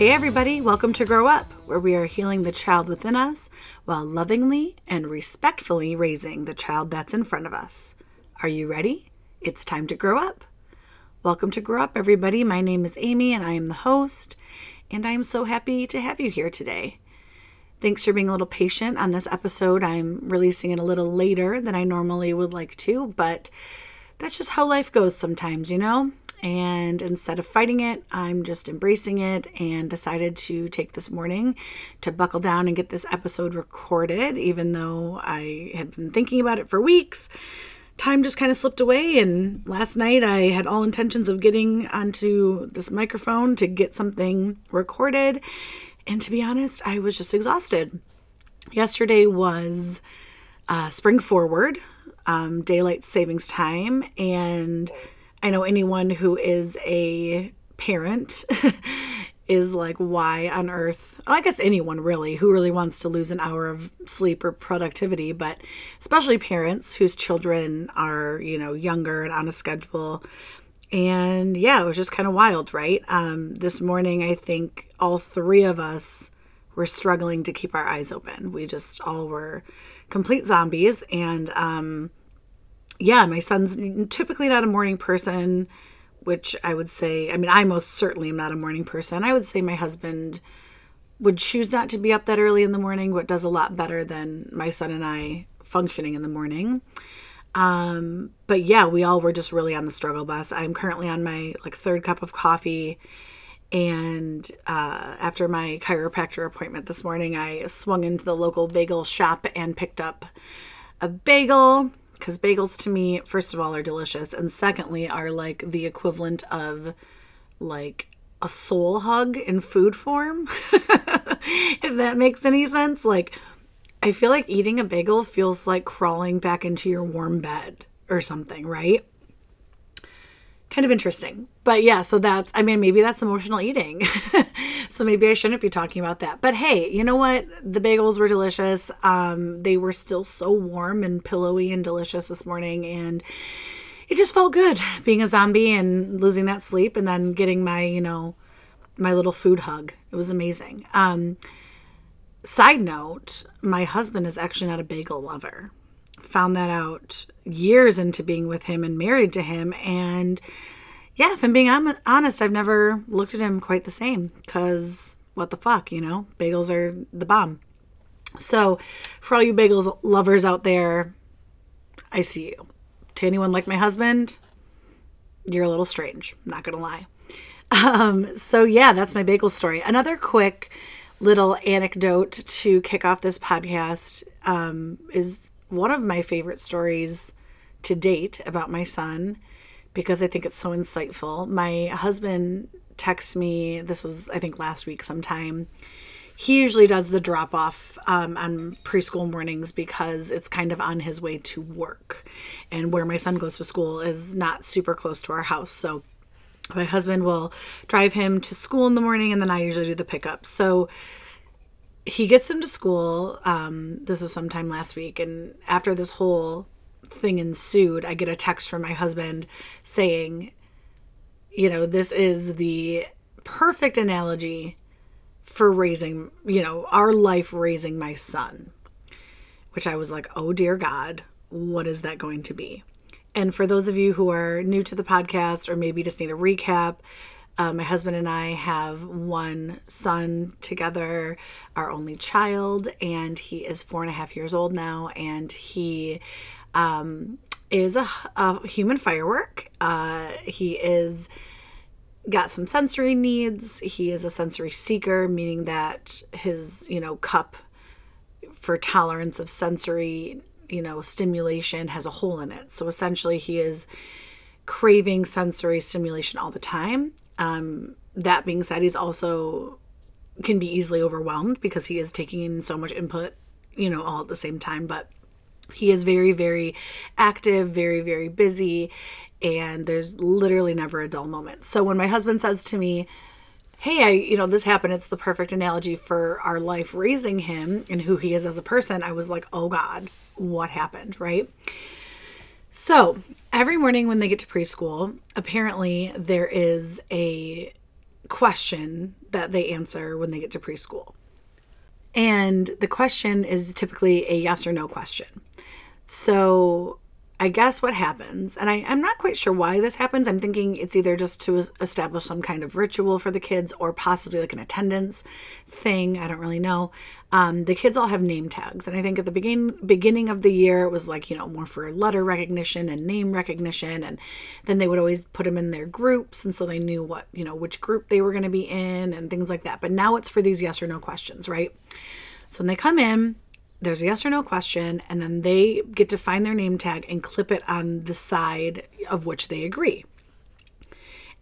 Hey, everybody, welcome to Grow Up, where we are healing the child within us while lovingly and respectfully raising the child that's in front of us. Are you ready? It's time to grow up. Welcome to Grow Up, everybody. My name is Amy, and I am the host, and I am so happy to have you here today. Thanks for being a little patient on this episode. I'm releasing it a little later than I normally would like to, but that's just how life goes sometimes, you know? And instead of fighting it, I'm just embracing it and decided to take this morning to buckle down and get this episode recorded, even though I had been thinking about it for weeks. Time just kind of slipped away, and last night I had all intentions of getting onto this microphone to get something recorded. And to be honest, I was just exhausted. Yesterday was uh, spring forward, um, daylight savings time, and I know anyone who is a parent is like, why on earth? I guess anyone really who really wants to lose an hour of sleep or productivity, but especially parents whose children are, you know, younger and on a schedule. And yeah, it was just kind of wild, right? Um, this morning, I think all three of us were struggling to keep our eyes open. We just all were complete zombies. And, um, yeah, my son's typically not a morning person, which I would say, I mean, I most certainly am not a morning person. I would say my husband would choose not to be up that early in the morning, but does a lot better than my son and I functioning in the morning. Um, but yeah, we all were just really on the struggle bus. I'm currently on my like third cup of coffee. And uh, after my chiropractor appointment this morning, I swung into the local bagel shop and picked up a bagel because bagels to me, first of all, are delicious, and secondly, are like the equivalent of like a soul hug in food form. if that makes any sense. Like, I feel like eating a bagel feels like crawling back into your warm bed or something, right? Kind of interesting. But yeah, so that's, I mean, maybe that's emotional eating. so maybe I shouldn't be talking about that. But hey, you know what? The bagels were delicious. Um, they were still so warm and pillowy and delicious this morning. And it just felt good being a zombie and losing that sleep and then getting my, you know, my little food hug. It was amazing. Um, side note, my husband is actually not a bagel lover found that out years into being with him and married to him. And yeah, if I'm being honest, I've never looked at him quite the same because what the fuck, you know? Bagels are the bomb. So, for all you bagels lovers out there, I see you. To anyone like my husband, you're a little strange, I'm not gonna lie. Um, so, yeah, that's my bagel story. Another quick little anecdote to kick off this podcast um, is one of my favorite stories to date about my son because I think it's so insightful. My husband texted me, this was, I think, last week sometime. He usually does the drop off um, on preschool mornings because it's kind of on his way to work. And where my son goes to school is not super close to our house. So my husband will drive him to school in the morning and then I usually do the pickup. So he gets him to school. Um, this is sometime last week, and after this whole thing ensued, I get a text from my husband saying, you know, this is the perfect analogy for raising, you know, our life raising my son. Which I was like, oh dear God, what is that going to be? And for those of you who are new to the podcast or maybe just need a recap, uh, my husband and I have one son together, our only child, and he is four and a half years old now. And he um, is a, a, human firework. Uh, he is got some sensory needs. He is a sensory seeker, meaning that his you know cup for tolerance of sensory you know stimulation has a hole in it. So essentially, he is craving sensory stimulation all the time. Um, that being said, he's also can be easily overwhelmed because he is taking in so much input, you know, all at the same time. But he is very, very active, very, very busy, and there's literally never a dull moment. So when my husband says to me, Hey, I, you know, this happened. It's the perfect analogy for our life raising him and who he is as a person. I was like, oh God, what happened? Right. So every morning when they get to preschool, apparently there is a question that they answer when they get to preschool. And the question is typically a yes or no question. So I guess what happens, and I, am not quite sure why this happens. I'm thinking it's either just to establish some kind of ritual for the kids or possibly like an attendance thing. I don't really know. Um, the kids all have name tags. And I think at the begin, beginning of the year, it was like, you know, more for letter recognition and name recognition. And then they would always put them in their groups. And so they knew what, you know, which group they were going to be in and things like that. But now it's for these yes or no questions, right? So when they come in, there's a yes or no question, and then they get to find their name tag and clip it on the side of which they agree.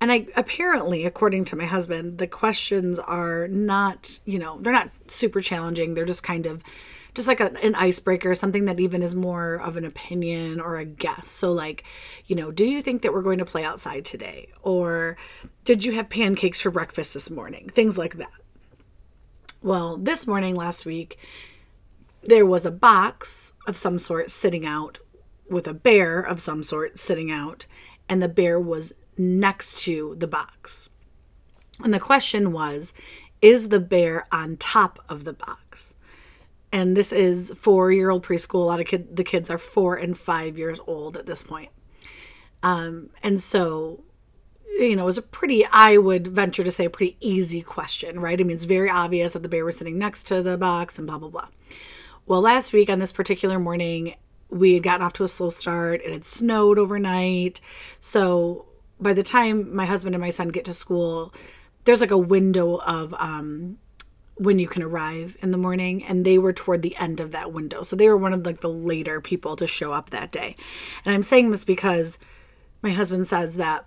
And I apparently, according to my husband, the questions are not, you know, they're not super challenging. They're just kind of just like a, an icebreaker, something that even is more of an opinion or a guess. So, like, you know, do you think that we're going to play outside today? Or did you have pancakes for breakfast this morning? Things like that. Well, this morning last week, there was a box of some sort sitting out with a bear of some sort sitting out, and the bear was next to the box. And the question was, is the bear on top of the box? And this is four year old preschool. A lot of kid, the kids are four and five years old at this point. Um, and so, you know, it was a pretty, I would venture to say, a pretty easy question, right? I mean, it's very obvious that the bear was sitting next to the box and blah, blah, blah. Well, last week on this particular morning, we had gotten off to a slow start. It had snowed overnight. So by the time my husband and my son get to school, there's like a window of um, when you can arrive in the morning, and they were toward the end of that window. So they were one of like the later people to show up that day. And I'm saying this because my husband says that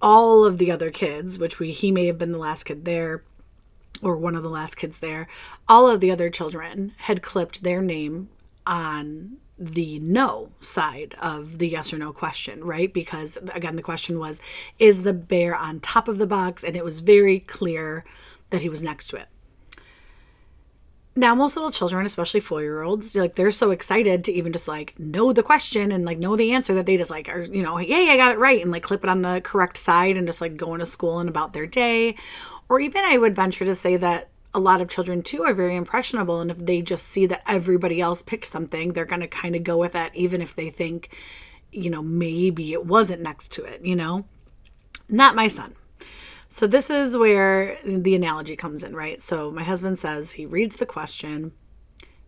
all of the other kids, which we he may have been the last kid there, or one of the last kids there, all of the other children had clipped their name on the no side of the yes or no question, right? Because again, the question was, is the bear on top of the box? And it was very clear that he was next to it. Now, most little children, especially four year olds, like they're so excited to even just like know the question and like know the answer that they just like are, you know, yay, I got it right, and like clip it on the correct side and just like going to school and about their day. Or even I would venture to say that a lot of children too are very impressionable. And if they just see that everybody else picked something, they're going to kind of go with that, even if they think, you know, maybe it wasn't next to it, you know? Not my son. So this is where the analogy comes in, right? So my husband says he reads the question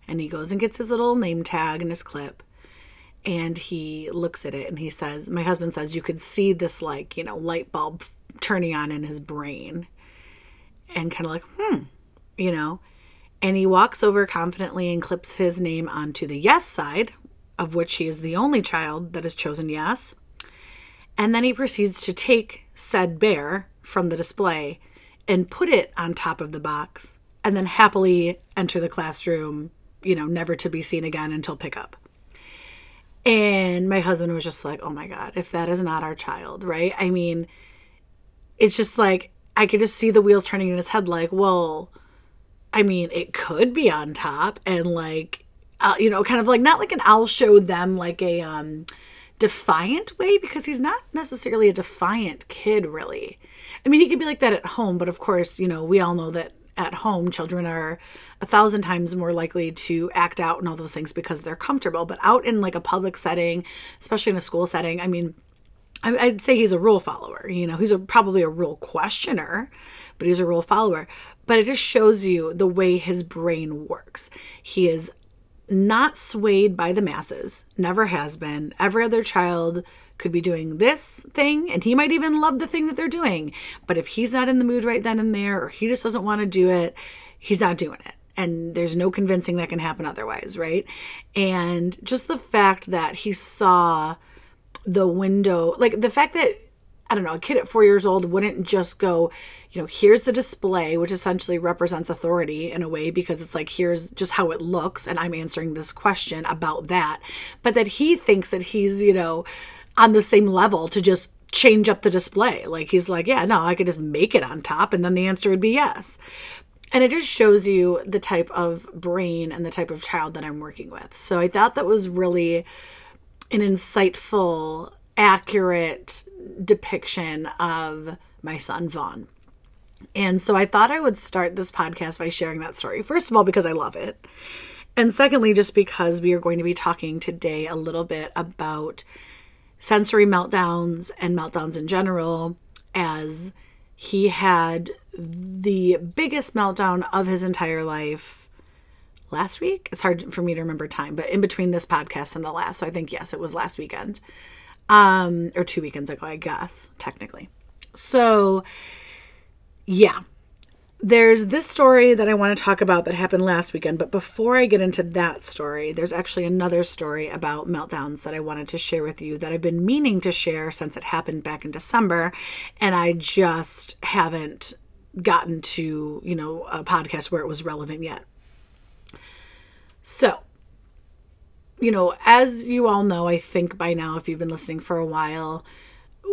and he goes and gets his little name tag and his clip and he looks at it and he says, My husband says, you could see this like, you know, light bulb turning on in his brain and kind of like, hmm, you know. And he walks over confidently and clips his name onto the yes side, of which he is the only child that has chosen yes. And then he proceeds to take said bear from the display and put it on top of the box and then happily enter the classroom, you know, never to be seen again until pickup. And my husband was just like, oh my God, if that is not our child, right? I mean, it's just like I could just see the wheels turning in his head like, well, I mean, it could be on top and like, uh, you know, kind of like not like an I'll show them like a um, defiant way because he's not necessarily a defiant kid, really. I mean, he could be like that at home, but of course, you know, we all know that at home, children are a thousand times more likely to act out and all those things because they're comfortable. But out in like a public setting, especially in a school setting, I mean, I'd say he's a rule follower. You know, he's a, probably a rule questioner, but he's a rule follower. But it just shows you the way his brain works. He is not swayed by the masses, never has been. Every other child could be doing this thing, and he might even love the thing that they're doing. But if he's not in the mood right then and there, or he just doesn't want to do it, he's not doing it and there's no convincing that can happen otherwise, right? And just the fact that he saw the window like the fact that i don't know a kid at four years old wouldn't just go you know here's the display which essentially represents authority in a way because it's like here's just how it looks and i'm answering this question about that. But that he thinks that he's you know on the same level to just change up the display. Like he's like yeah no i could just make it on top and then the answer would be yes. And it just shows you the type of brain and the type of child that i'm working with. So i thought that was really an insightful, accurate depiction of my son Vaughn. And so I thought I would start this podcast by sharing that story. First of all, because I love it. And secondly, just because we are going to be talking today a little bit about sensory meltdowns and meltdowns in general, as he had the biggest meltdown of his entire life last week. It's hard for me to remember time, but in between this podcast and the last. So I think, yes, it was last weekend um, or two weekends ago, I guess, technically. So, yeah, there's this story that I want to talk about that happened last weekend. But before I get into that story, there's actually another story about meltdowns that I wanted to share with you that I've been meaning to share since it happened back in December. And I just haven't gotten to, you know, a podcast where it was relevant yet. So, you know, as you all know, I think by now, if you've been listening for a while,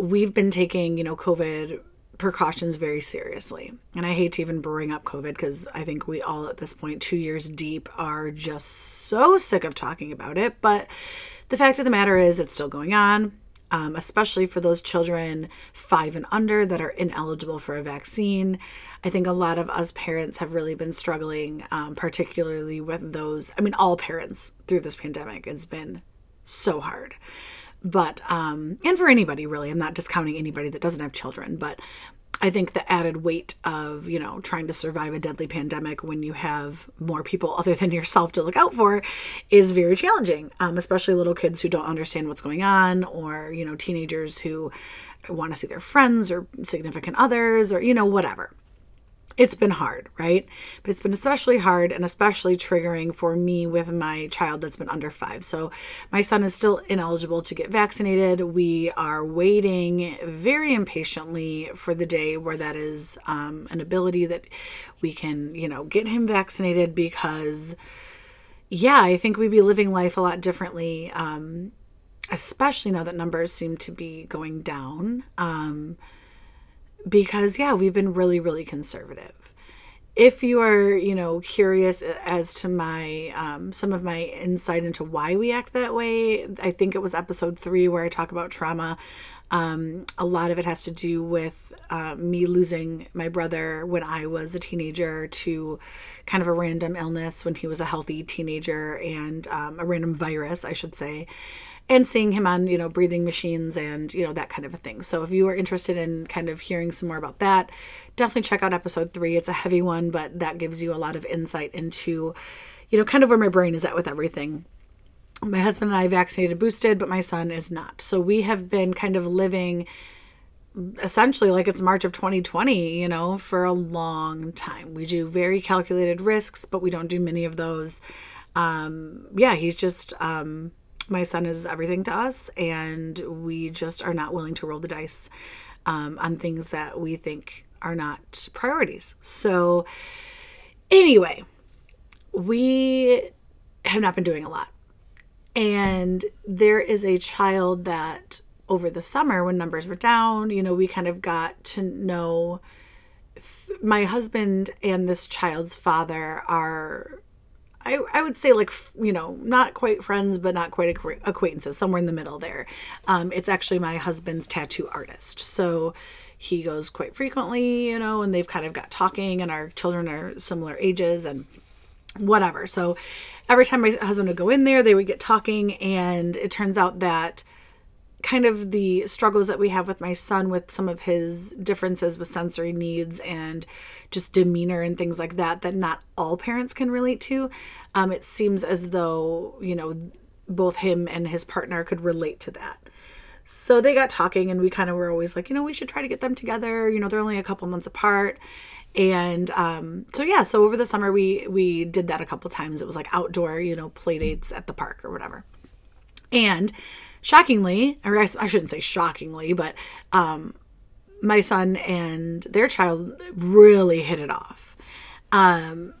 we've been taking, you know, COVID precautions very seriously. And I hate to even bring up COVID because I think we all at this point, two years deep, are just so sick of talking about it. But the fact of the matter is, it's still going on. Um, especially for those children five and under that are ineligible for a vaccine. I think a lot of us parents have really been struggling, um, particularly with those. I mean, all parents through this pandemic. It's been so hard but um and for anybody really i'm not discounting anybody that doesn't have children but I think the added weight of, you know, trying to survive a deadly pandemic when you have more people other than yourself to look out for is very challenging, um, especially little kids who don't understand what's going on or, you know, teenagers who want to see their friends or significant others or, you know, whatever it's been hard, right? But it's been especially hard and especially triggering for me with my child that's been under five. So my son is still ineligible to get vaccinated. We are waiting very impatiently for the day where that is um, an ability that we can, you know, get him vaccinated because, yeah, I think we'd be living life a lot differently, um, especially now that numbers seem to be going down. Um, because yeah, we've been really really conservative. If you are, you know, curious as to my um, some of my insight into why we act that way, I think it was episode three where I talk about trauma. Um, a lot of it has to do with uh, me losing my brother when I was a teenager to kind of a random illness when he was a healthy teenager and um, a random virus, I should say and seeing him on you know breathing machines and you know that kind of a thing so if you are interested in kind of hearing some more about that definitely check out episode three it's a heavy one but that gives you a lot of insight into you know kind of where my brain is at with everything my husband and i vaccinated boosted but my son is not so we have been kind of living essentially like it's March of 2020, you know, for a long time. We do very calculated risks, but we don't do many of those. Um, yeah, he's just um, my son is everything to us, and we just are not willing to roll the dice um, on things that we think are not priorities. So, anyway, we have not been doing a lot. And there is a child that over the summer, when numbers were down, you know, we kind of got to know my husband and this child's father are I, I would say like you know not quite friends but not quite acquaintances somewhere in the middle there. Um, it's actually my husband's tattoo artist. So he goes quite frequently you know and they've kind of got talking and our children are similar ages and whatever. So every time my husband would go in there they would get talking and it turns out that kind of the struggles that we have with my son with some of his differences with sensory needs and just demeanor and things like that that not all parents can relate to. Um, it seems as though you know both him and his partner could relate to that. So they got talking and we kind of were always like you know we should try to get them together. You know they're only a couple months apart. And um, so yeah so over the summer we we did that a couple times. It was like outdoor you know play dates at the park or whatever. And shockingly, or I, I shouldn't say shockingly, but um, my son and their child really hit it off. Um,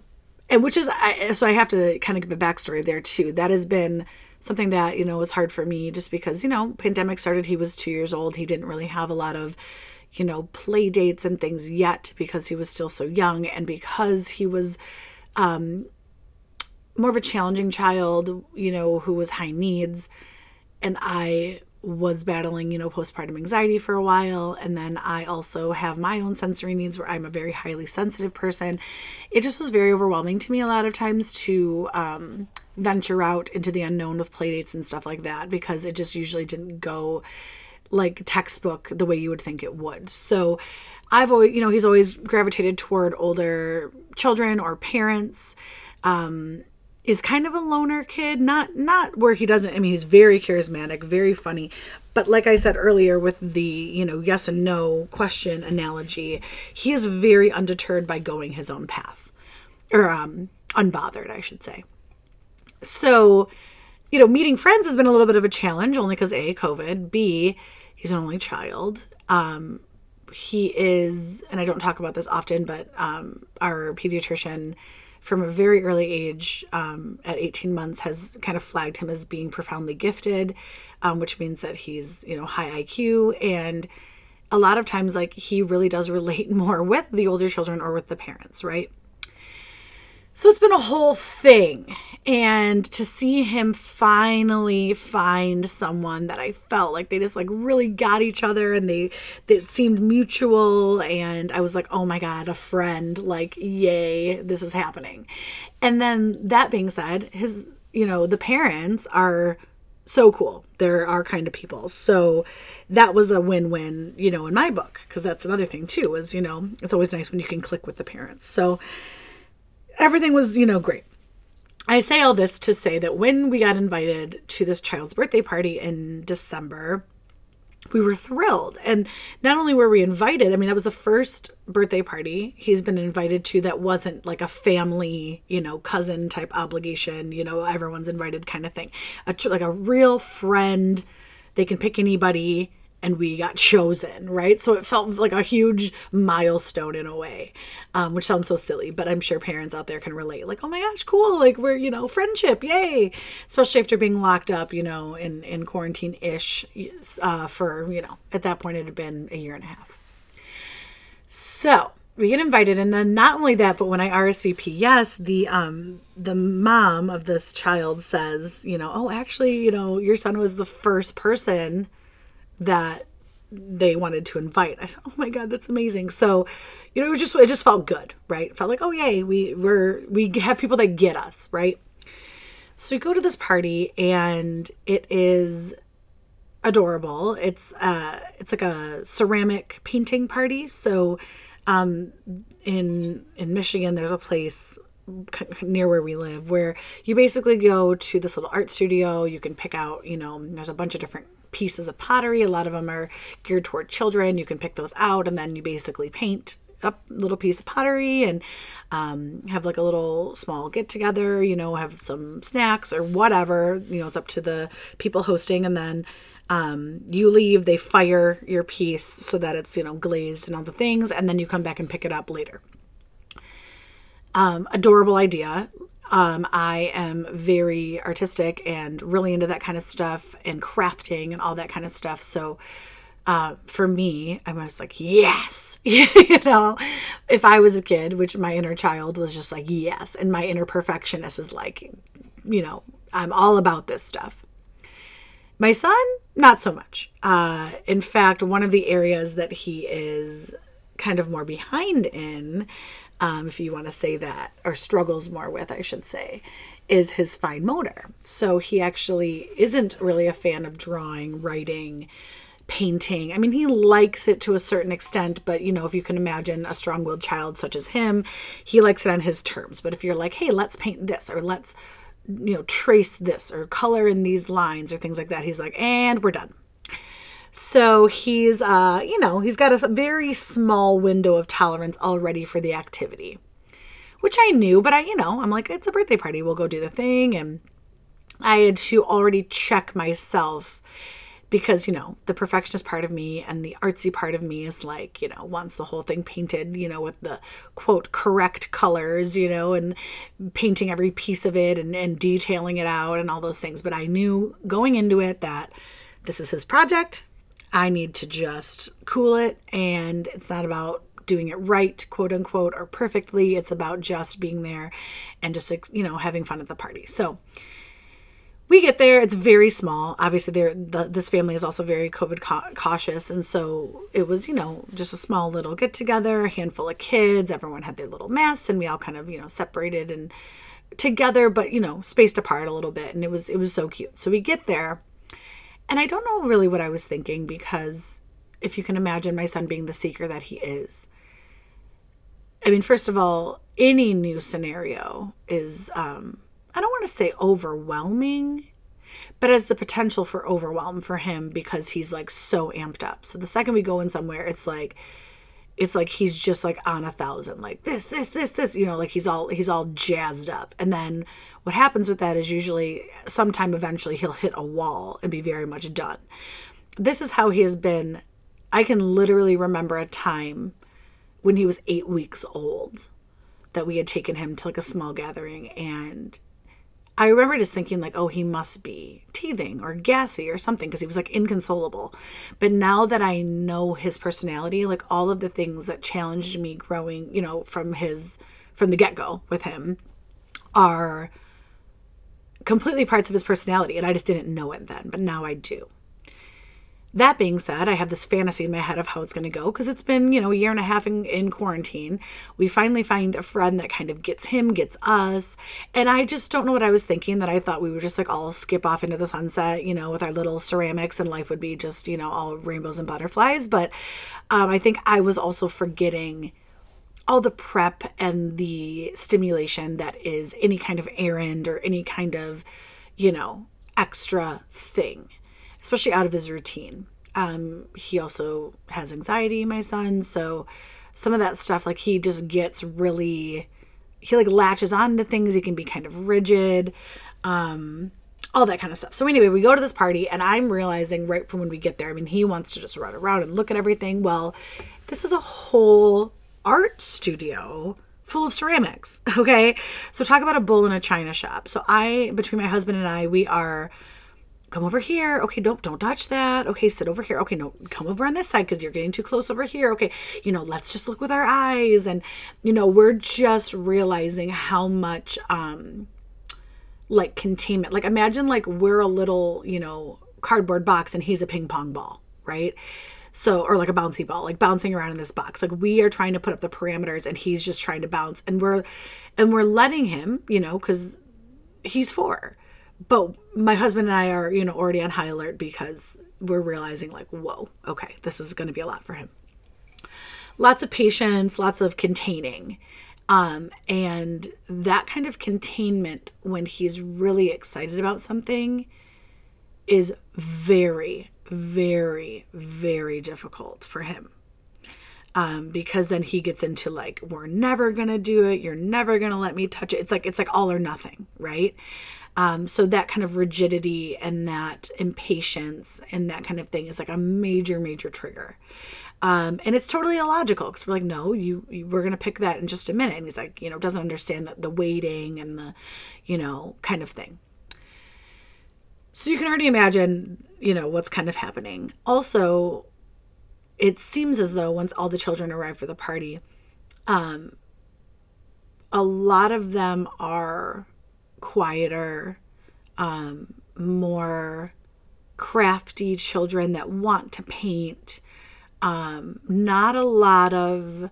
and which is, I, so I have to kind of give a backstory there too. That has been something that, you know, was hard for me just because, you know, pandemic started, he was two years old. He didn't really have a lot of, you know, play dates and things yet because he was still so young and because he was, um, more of a challenging child, you know, who was high needs and I was battling, you know, postpartum anxiety for a while. And then I also have my own sensory needs where I'm a very highly sensitive person. It just was very overwhelming to me a lot of times to um, venture out into the unknown with playdates and stuff like that because it just usually didn't go like textbook the way you would think it would. So I've always, you know, he's always gravitated toward older children or parents. Um, is kind of a loner kid. Not not where he doesn't i mean he's very charismatic very funny. But like i said earlier with the you know yes and no question analogy he is very undeterred by going his own path. Or um unbothered i should say. So you know meeting friends has been a little bit of a challenge only because a covid. B he's an only child. Um he is and i don't talk about this often but um our pediatrician from a very early age, um, at 18 months, has kind of flagged him as being profoundly gifted, um, which means that he's, you know, high IQ. And a lot of times, like, he really does relate more with the older children or with the parents, right? So it's been a whole thing. And to see him finally find someone that I felt like they just like really got each other and they it seemed mutual and I was like, "Oh my god, a friend. Like, yay, this is happening." And then that being said, his you know, the parents are so cool. They're our kind of people. So that was a win-win, you know, in my book because that's another thing too is, you know, it's always nice when you can click with the parents. So everything was, you know, great. I say all this to say that when we got invited to this child's birthday party in December, we were thrilled. And not only were we invited, I mean, that was the first birthday party he's been invited to that wasn't like a family, you know, cousin type obligation, you know, everyone's invited kind of thing. A, like a real friend. They can pick anybody and we got chosen, right? So it felt like a huge milestone in a way, um, which sounds so silly, but I'm sure parents out there can relate. Like, oh my gosh, cool! Like we're you know friendship, yay! Especially after being locked up, you know, in in quarantine ish uh, for you know at that point it had been a year and a half. So we get invited, and then not only that, but when I RSVP, yes, the um the mom of this child says, you know, oh actually, you know, your son was the first person that they wanted to invite. I said, "Oh my god, that's amazing!" So, you know, it just it just felt good, right? It felt like, "Oh yay, we we're we have people that get us, right?" So we go to this party, and it is adorable. It's uh, it's like a ceramic painting party. So, um, in in Michigan, there's a place near where we live where you basically go to this little art studio you can pick out you know there's a bunch of different pieces of pottery. A lot of them are geared toward children. You can pick those out and then you basically paint a little piece of pottery and um, have like a little small get together, you know, have some snacks or whatever. You know, it's up to the people hosting. And then um, you leave, they fire your piece so that it's, you know, glazed and all the things. And then you come back and pick it up later. Um, adorable idea. Um, I am very artistic and really into that kind of stuff and crafting and all that kind of stuff. So uh, for me, I was like, yes, you know, if I was a kid, which my inner child was just like, yes. And my inner perfectionist is like, you know, I'm all about this stuff. My son, not so much. Uh, in fact, one of the areas that he is kind of more behind in um, if you want to say that, or struggles more with, I should say, is his fine motor. So he actually isn't really a fan of drawing, writing, painting. I mean, he likes it to a certain extent, but you know, if you can imagine a strong willed child such as him, he likes it on his terms. But if you're like, hey, let's paint this, or let's, you know, trace this, or color in these lines, or things like that, he's like, and we're done. So he's, uh, you know, he's got a very small window of tolerance already for the activity, which I knew, but I, you know, I'm like, it's a birthday party. We'll go do the thing. And I had to already check myself because, you know, the perfectionist part of me and the artsy part of me is like, you know, wants the whole thing painted, you know, with the quote correct colors, you know, and painting every piece of it and, and detailing it out and all those things. But I knew going into it that this is his project I need to just cool it. And it's not about doing it right, quote unquote, or perfectly. It's about just being there and just, you know, having fun at the party. So we get there it's very small obviously there the, this family is also very covid ca- cautious and so it was you know just a small little get together a handful of kids everyone had their little masks and we all kind of you know separated and together but you know spaced apart a little bit and it was it was so cute so we get there and i don't know really what i was thinking because if you can imagine my son being the seeker that he is i mean first of all any new scenario is um I don't want to say overwhelming, but has the potential for overwhelm for him because he's like so amped up. So the second we go in somewhere, it's like it's like he's just like on a thousand, like this, this, this, this, you know, like he's all he's all jazzed up. And then what happens with that is usually sometime eventually he'll hit a wall and be very much done. This is how he has been. I can literally remember a time when he was eight weeks old that we had taken him to like a small gathering and I remember just thinking like, oh, he must be teething or gassy or something because he was like inconsolable. But now that I know his personality, like all of the things that challenged me growing, you know, from his from the get-go with him are completely parts of his personality and I just didn't know it then, but now I do. That being said, I have this fantasy in my head of how it's going to go because it's been, you know, a year and a half in, in, quarantine. We finally find a friend that kind of gets him, gets us. And I just don't know what I was thinking that I thought we would just like all skip off into the sunset, you know, with our little ceramics and life would be just, you know, all rainbows and butterflies. But um, I think I was also forgetting all the prep and the stimulation that is any kind of errand or any kind of, you know, extra thing especially out of his routine. Um, he also has anxiety, my son. So some of that stuff, like he just gets really, he like latches on to things. He can be kind of rigid, um, all that kind of stuff. So anyway, we go to this party and I'm realizing right from when we get there, I mean, he wants to just run around and look at everything. Well, this is a whole art studio full of ceramics. Okay. So talk about a bull in a china shop. So I, between my husband and I, we are come over here. Okay, don't don't touch that. Okay, sit over here. Okay, no, come over on this side because you're getting too close over here. Okay, you know, let's just look with our eyes, and you know, we're just realizing how much um like containment. Like imagine like we're a little you know cardboard box and he's a ping pong ball, right? So, or like a bouncy ball, like bouncing around in this box. Like we are trying to put up the parameters and he's just trying to bounce and we're, and we're letting him, you know, cause he's four but my husband and I are, you know, already on high alert because we're realizing like, whoa, okay, this is going to be a lot for him. Lots of patience, lots of containing. Um, and that kind of containment when he's really excited about something is very, very, very difficult for him. Um, because then he gets into like, we're never gonna do it, you're never gonna let me touch it. It's like it's like all or nothing, right? Um, so that kind of rigidity and that impatience and that kind of thing is like a major, major trigger. Um, and it's totally illogical because we're like, no, you, you we're gonna pick that in just a minute. And he's like, you know, doesn't understand that the waiting and the, you know, kind of thing. So you can already imagine, you know, what's kind of happening. Also, it seems as though once all the children arrive for the party, um, a lot of them are quieter, um, more crafty children that want to paint. Um, not a lot of,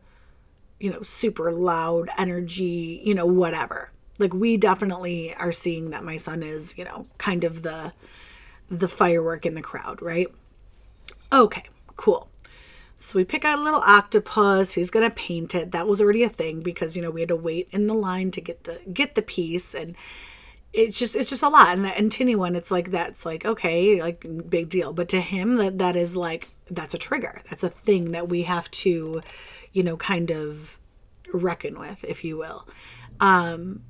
you know, super loud energy, you know, whatever. Like we definitely are seeing that my son is, you know, kind of the the firework in the crowd, right? Okay, cool. So we pick out a little octopus. He's gonna paint it. That was already a thing because you know we had to wait in the line to get the get the piece, and it's just it's just a lot. And, and to anyone, it's like that's like okay, like big deal. But to him, that that is like that's a trigger. That's a thing that we have to, you know, kind of reckon with, if you will. Um,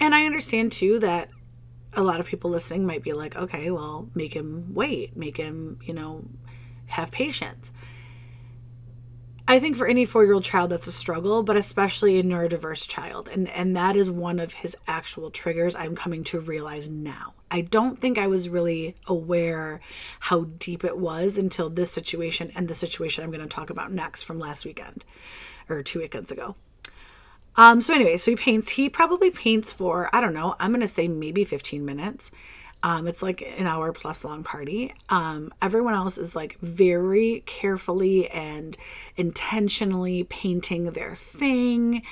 and I understand too that a lot of people listening might be like, okay, well, make him wait, make him, you know, have patience. I think for any four year old child, that's a struggle, but especially a neurodiverse child. And, and that is one of his actual triggers I'm coming to realize now. I don't think I was really aware how deep it was until this situation and the situation I'm going to talk about next from last weekend or two weekends ago. Um, so, anyway, so he paints. He probably paints for, I don't know, I'm going to say maybe 15 minutes. Um, it's like an hour plus long party. Um, everyone else is like very carefully and intentionally painting their thing.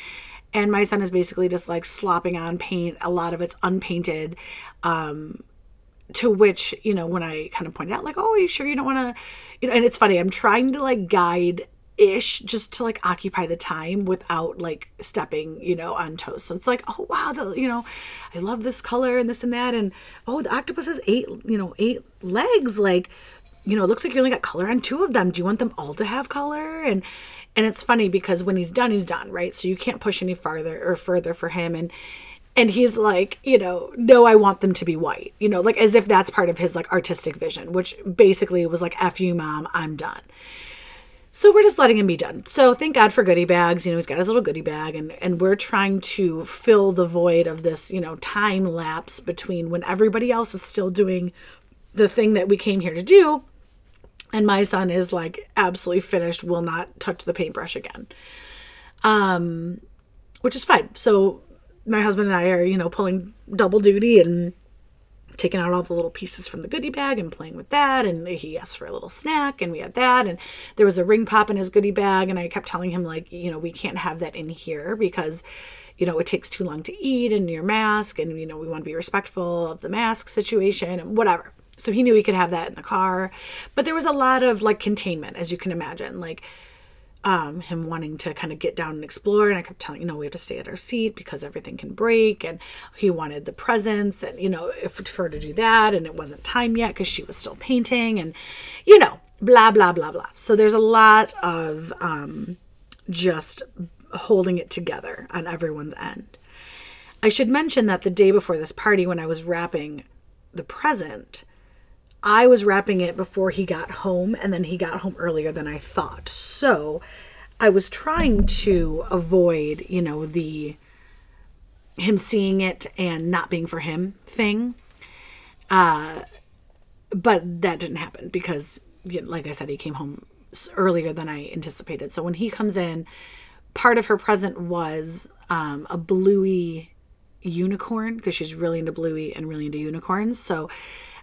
And my son is basically just like slopping on paint. A lot of it's unpainted. Um, to which, you know, when I kind of pointed out, like, oh, you sure you don't want to, you know, and it's funny, I'm trying to like guide ish just to like occupy the time without like stepping you know on toes. So it's like oh wow the you know i love this color and this and that. And oh the octopus has eight you know eight legs. Like you know it looks like you only got color on two of them. Do you want them all to have color? And and it's funny because when he's done he's done right? So you can't push any farther or further for him. And and he's like you know no i want them to be white you know like as if that's part of his like artistic vision which basically was like f you mom i'm done so we're just letting him be done. So thank God for goodie bags. You know, he's got his little goodie bag and and we're trying to fill the void of this, you know, time lapse between when everybody else is still doing the thing that we came here to do and my son is like absolutely finished, will not touch the paintbrush again. Um which is fine. So my husband and I are, you know, pulling double duty and taking out all the little pieces from the goodie bag and playing with that. And he asked for a little snack, and we had that. And there was a ring pop in his goodie bag, and I kept telling him, like, you know, we can't have that in here because, you know, it takes too long to eat and your mask, and, you know, we want to be respectful of the mask situation and whatever. So he knew he could have that in the car. But there was a lot of like containment, as you can imagine. Like, um, him wanting to kind of get down and explore. And I kept telling, you know, we have to stay at our seat because everything can break. And he wanted the presents and, you know, if, for her to do that. And it wasn't time yet because she was still painting and, you know, blah, blah, blah, blah. So there's a lot of um, just holding it together on everyone's end. I should mention that the day before this party, when I was wrapping the present, I was wrapping it before he got home, and then he got home earlier than I thought. So I was trying to avoid, you know, the him seeing it and not being for him thing. Uh, but that didn't happen because, you know, like I said, he came home earlier than I anticipated. So when he comes in, part of her present was um, a bluey unicorn because she's really into bluey and really into unicorns. So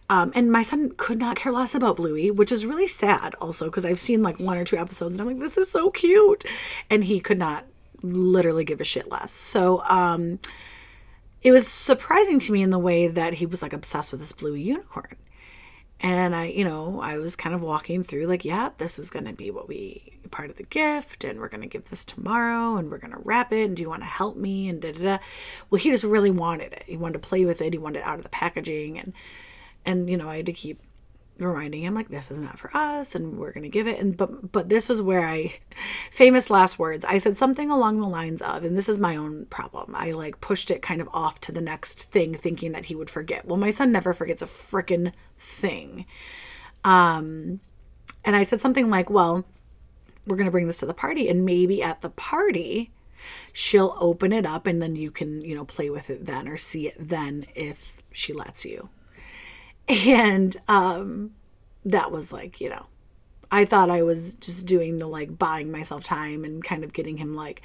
um, and my son could not care less about Bluey, which is really sad also because I've seen like one or two episodes and I'm like, this is so cute. And he could not literally give a shit less. So um, it was surprising to me in the way that he was like obsessed with this Bluey unicorn. And I, you know, I was kind of walking through like, yeah, this is going to be what we part of the gift and we're going to give this tomorrow and we're going to wrap it and do you want to help me and da da da. Well, he just really wanted it. He wanted to play with it. He wanted it out of the packaging and and you know i had to keep reminding him like this is not for us and we're going to give it. And but but this is where i famous last words i said something along the lines of and this is my own problem i like pushed it kind of off to the next thing thinking that he would forget. Well my son never forgets a freaking thing. Um and i said something like well we're going to bring this to the party and maybe at the party she'll open it up and then you can you know play with it then or see it then if she lets you and um, that was like, you know, I thought I was just doing the like buying myself time and kind of getting him like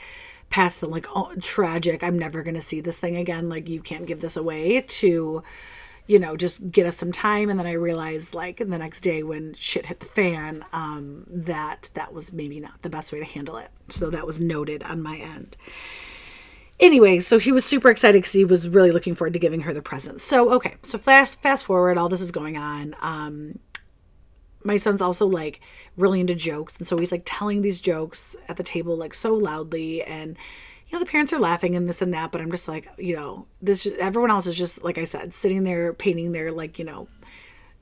past the like oh, tragic, I'm never going to see this thing again. Like, you can't give this away to, you know, just get us some time. And then I realized like the next day when shit hit the fan, um, that that was maybe not the best way to handle it. So that was noted on my end anyway, so he was super excited because he was really looking forward to giving her the present. So okay, so fast fast forward, all this is going on. Um, my son's also like really into jokes, and so he's like telling these jokes at the table like so loudly, and you know the parents are laughing and this and that, but I'm just like you know this. Everyone else is just like I said, sitting there painting their like you know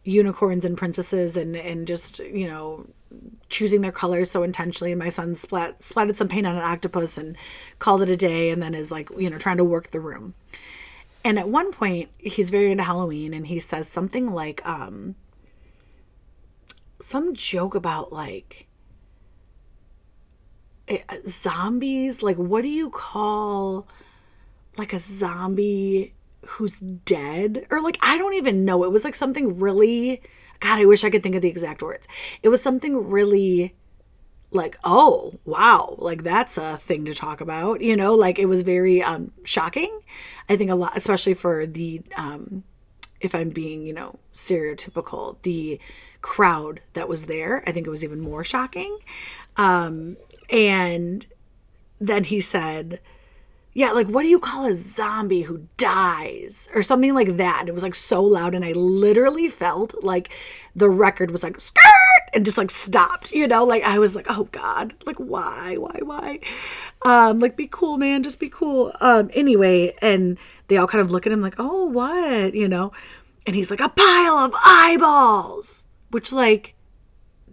unicorns and princesses and and just you know choosing their colors so intentionally. And my son splat splatted some paint on an octopus and called it a day, and then is like you know trying to work the room. And at one point, he's very into Halloween, and he says something like um, some joke about like eh, zombies. Like, what do you call like a zombie who's dead? Or like I don't even know. It was like something really God, I wish I could think of the exact words. It was something really like, oh, wow, like that's a thing to talk about, you know, like it was very um, shocking. I think a lot, especially for the um, if I'm being, you know, stereotypical, the crowd that was there, I think it was even more shocking. Um, and then he said, yeah, like what do you call a zombie who dies or something like that? It was like so loud, and I literally felt like the record was like skirt and just like stopped, you know? Like I was like, oh God, like why, why, why? Um, like be cool, man, just be cool. Um, anyway, and they all kind of look at him like, oh, what, you know? And he's like, a pile of eyeballs, which like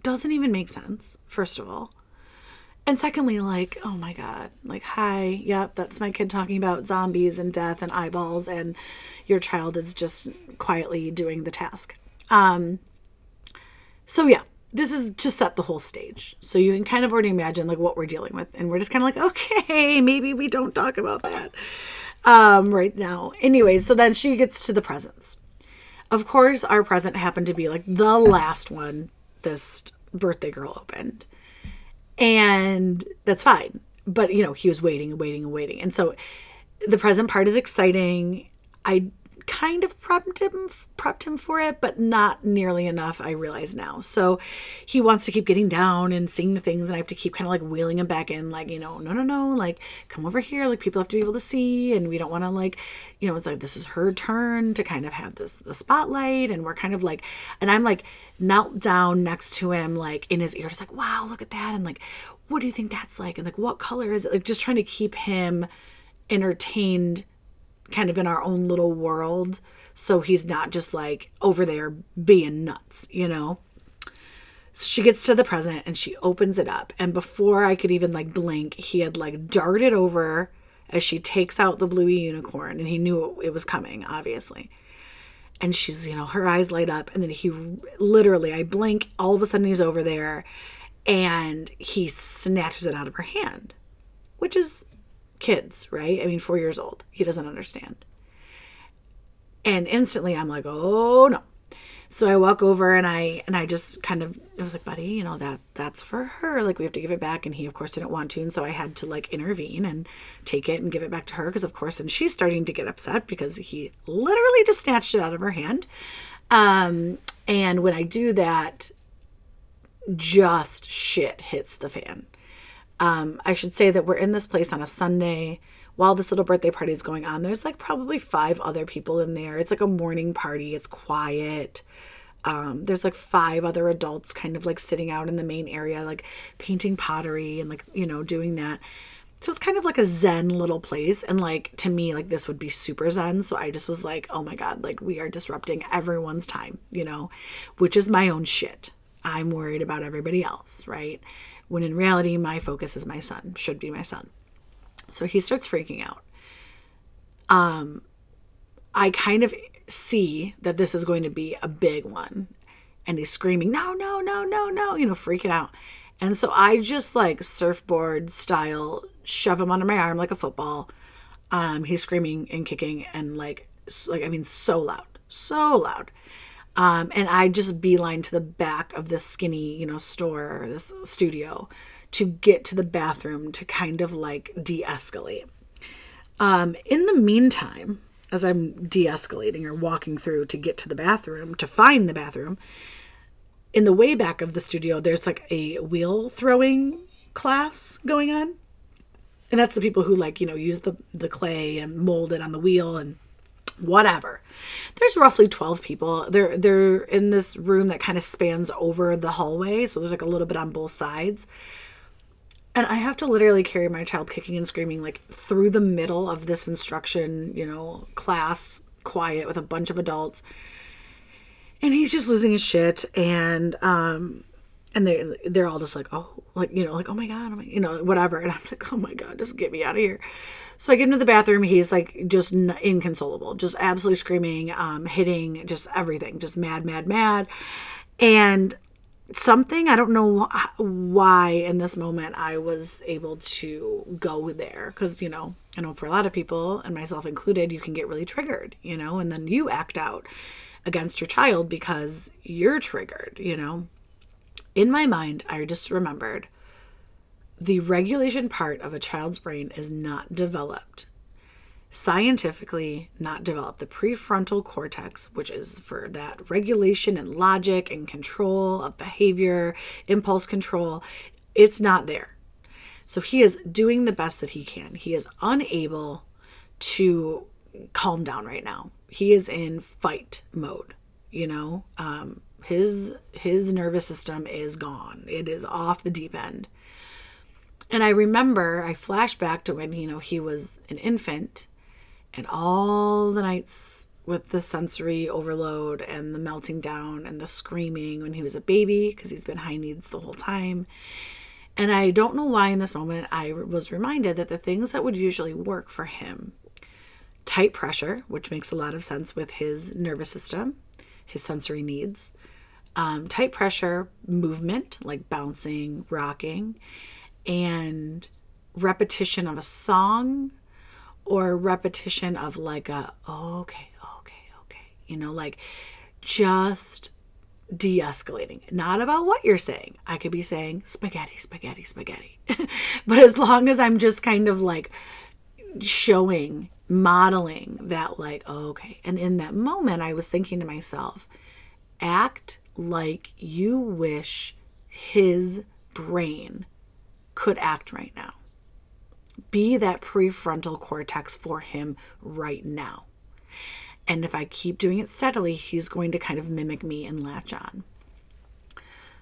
doesn't even make sense, first of all. And secondly, like, oh my God, like, hi, yep, that's my kid talking about zombies and death and eyeballs, and your child is just quietly doing the task. Um, so yeah, this is to set the whole stage. So you can kind of already imagine like what we're dealing with. And we're just kind of like, okay, maybe we don't talk about that um, right now. Anyways, so then she gets to the presents. Of course, our present happened to be like the last one this birthday girl opened and that's fine. But you know, he was waiting and waiting and waiting, and so the present part is exciting. I kind of prepped him prepped him for it, but not nearly enough. I realize now. So he wants to keep getting down and seeing the things, and I have to keep kind of like wheeling him back in, like you know, no, no, no, like come over here. Like people have to be able to see, and we don't want to like, you know, like this is her turn to kind of have this the spotlight, and we're kind of like, and I'm like knelt down next to him, like in his ear, just like wow, look at that, and like what do you think that's like, and like what color is it? Like just trying to keep him entertained kind of in our own little world so he's not just like over there being nuts, you know? She gets to the present and she opens it up. And before I could even like blink, he had like darted over as she takes out the bluey unicorn and he knew it was coming, obviously. And she's, you know, her eyes light up. And then he literally, I blink, all of a sudden he's over there and he snatches it out of her hand, which is kids, right? I mean, four years old. He doesn't understand. And instantly I'm like, oh no. So I walk over and I and I just kind of it was like, buddy, you know, that that's for her. Like we have to give it back. And he of course didn't want to. And so I had to like intervene and take it and give it back to her because of course and she's starting to get upset because he literally just snatched it out of her hand. Um, and when I do that, just shit hits the fan. Um, I should say that we're in this place on a Sunday while this little birthday party is going on. There's like probably five other people in there. It's like a morning party, it's quiet. Um, there's like five other adults kind of like sitting out in the main area, like painting pottery and like, you know, doing that. So it's kind of like a zen little place. And like to me, like this would be super zen. So I just was like, oh my God, like we are disrupting everyone's time, you know, which is my own shit. I'm worried about everybody else, right? When in reality, my focus is my son, should be my son. So he starts freaking out. Um, I kind of see that this is going to be a big one. And he's screaming, no, no, no, no, no, you know, freaking out. And so I just like surfboard style shove him under my arm like a football. Um, he's screaming and kicking and like, like I mean, so loud, so loud. Um, and I just beeline to the back of this skinny, you know, store, this studio to get to the bathroom to kind of like de escalate. Um, in the meantime, as I'm de escalating or walking through to get to the bathroom, to find the bathroom, in the way back of the studio, there's like a wheel throwing class going on. And that's the people who like, you know, use the, the clay and mold it on the wheel and whatever. There's roughly 12 people. They're they're in this room that kind of spans over the hallway, so there's like a little bit on both sides. And I have to literally carry my child kicking and screaming like through the middle of this instruction, you know, class, quiet with a bunch of adults. And he's just losing his shit and um and they they're all just like, "Oh, like, you know, like, oh my god, oh my, you know, whatever." And I'm like, "Oh my god, just get me out of here." So I get into the bathroom. He's like just inconsolable, just absolutely screaming, um, hitting, just everything, just mad, mad, mad. And something, I don't know why in this moment I was able to go there. Because, you know, I know for a lot of people, and myself included, you can get really triggered, you know, and then you act out against your child because you're triggered, you know. In my mind, I just remembered the regulation part of a child's brain is not developed scientifically not developed. The prefrontal cortex, which is for that regulation and logic and control of behavior, impulse control, it's not there. So he is doing the best that he can. He is unable to calm down right now. He is in fight mode, you know? Um, his his nervous system is gone. It is off the deep end. And I remember I flash back to when, you know, he was an infant and all the nights with the sensory overload and the melting down and the screaming when he was a baby because he's been high needs the whole time. And I don't know why in this moment I was reminded that the things that would usually work for him tight pressure, which makes a lot of sense with his nervous system, his sensory needs, um, tight pressure, movement like bouncing, rocking, and repetition of a song or repetition of like a oh, okay okay okay you know like just de-escalating. Not about what you're saying. I could be saying spaghetti spaghetti spaghetti. But as long as i'm just kind of like showing modeling that like oh, okay and in that moment i was thinking to myself act like you wish his brain could act right now be that prefrontal cortex for him right now. And if I keep doing it steadily, he's going to kind of mimic me and latch on.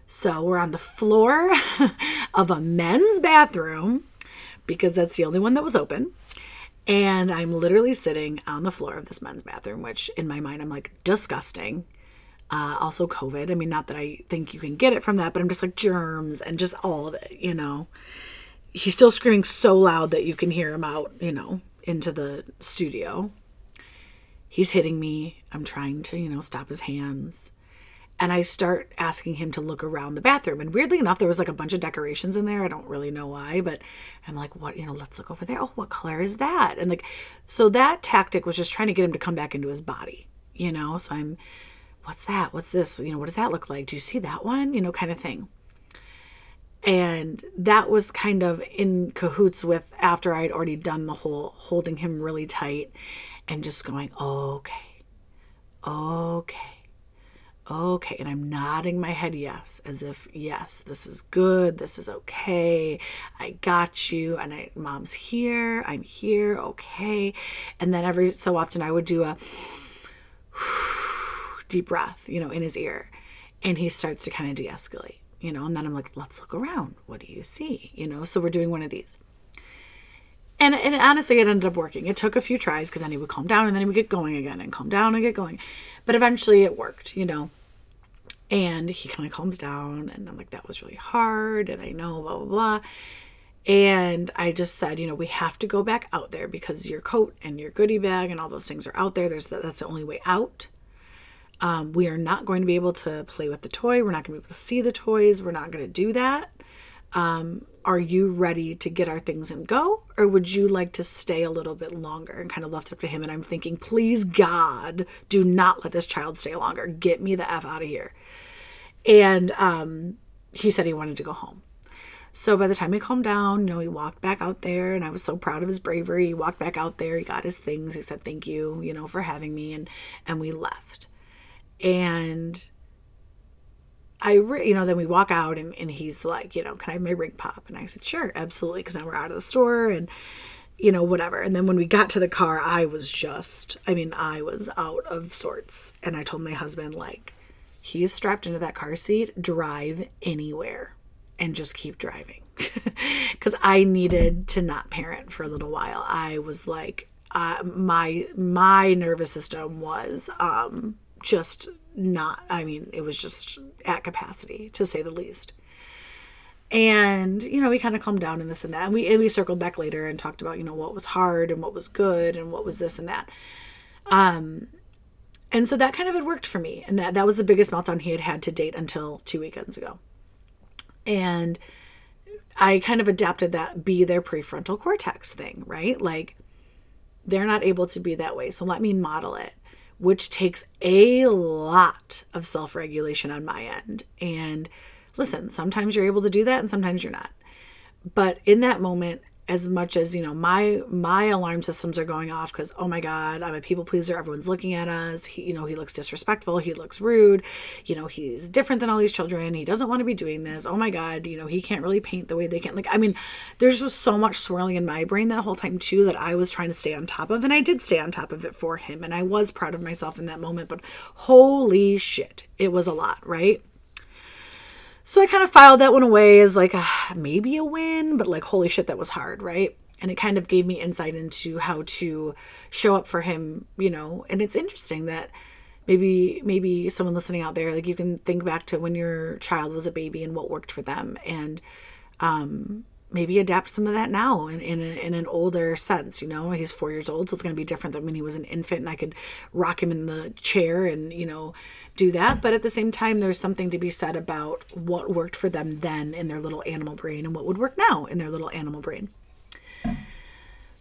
So we're on the floor of a men's bathroom because that's the only one that was open. And I'm literally sitting on the floor of this men's bathroom, which in my mind, I'm like, disgusting. Uh, also, COVID. I mean, not that I think you can get it from that, but I'm just like germs and just all of it, you know he's still screaming so loud that you can hear him out, you know, into the studio. He's hitting me. I'm trying to, you know, stop his hands. And I start asking him to look around the bathroom. And weirdly enough, there was like a bunch of decorations in there. I don't really know why, but I'm like, what, you know, let's look over there. Oh, what color is that? And like, so that tactic was just trying to get him to come back into his body, you know? So I'm, what's that? What's this? You know, what does that look like? Do you see that one? You know, kind of thing. And that was kind of in cahoots with after I'd already done the whole holding him really tight and just going, okay, okay, okay. And I'm nodding my head yes, as if, yes, this is good. This is okay. I got you. And I, mom's here. I'm here. Okay. And then every so often I would do a deep breath, you know, in his ear. And he starts to kind of de escalate you know, and then I'm like, let's look around. What do you see? You know, so we're doing one of these. And, and honestly, it ended up working. It took a few tries because then he would calm down and then he would get going again and calm down and get going. But eventually it worked, you know. And he kind of calms down and I'm like, that was really hard. And I know, blah, blah, blah. And I just said, you know, we have to go back out there because your coat and your goodie bag and all those things are out there. There's the, that's the only way out. Um, we are not going to be able to play with the toy. We're not going to be able to see the toys. We're not going to do that. Um, are you ready to get our things and go? Or would you like to stay a little bit longer? And kind of left it up to him. And I'm thinking, please, God, do not let this child stay longer. Get me the F out of here. And um, he said he wanted to go home. So by the time he calmed down, you know, he walked back out there and I was so proud of his bravery. He walked back out there, he got his things, he said thank you, you know, for having me and and we left and I, you know, then we walk out and, and he's like, you know, can I have my ring pop? And I said, sure, absolutely. Cause now we're out of the store and, you know, whatever. And then when we got to the car, I was just, I mean, I was out of sorts. And I told my husband, like, he's strapped into that car seat, drive anywhere and just keep driving. Cause I needed to not parent for a little while. I was like, uh, my, my nervous system was, um, just not, I mean, it was just at capacity to say the least. And, you know, we kind of calmed down in this and that. And we, and we circled back later and talked about, you know, what was hard and what was good and what was this and that. Um, and so that kind of had worked for me. And that, that was the biggest meltdown he had had to date until two weekends ago. And I kind of adapted that be their prefrontal cortex thing, right? Like they're not able to be that way. So let me model it which takes a lot of self regulation on my end. And listen, sometimes you're able to do that and sometimes you're not. But in that moment, as much as you know my my alarm systems are going off because oh my god i'm a people pleaser. Everyone's looking at us. He, you know he looks disrespectful. He looks rude. You know he's different than all these children. He doesn't want to be doing this. Oh my god you know he can't really paint the way they can like i mean there's just so much swirling in my brain that whole time too that i was trying to stay on top of and i did stay on top of it for him and i was proud of myself in that moment but holy shit it was a lot right so I kind of filed that one away as like a, maybe a win, but like holy shit, that was hard, right? And it kind of gave me insight into how to show up for him, you know. And it's interesting that maybe maybe someone listening out there, like you can think back to when your child was a baby and what worked for them, and um, maybe adapt some of that now in, in, a, in an older sense you know he's four years old so it's going to be different than when he was an infant and i could rock him in the chair and you know do that but at the same time there's something to be said about what worked for them then in their little animal brain and what would work now in their little animal brain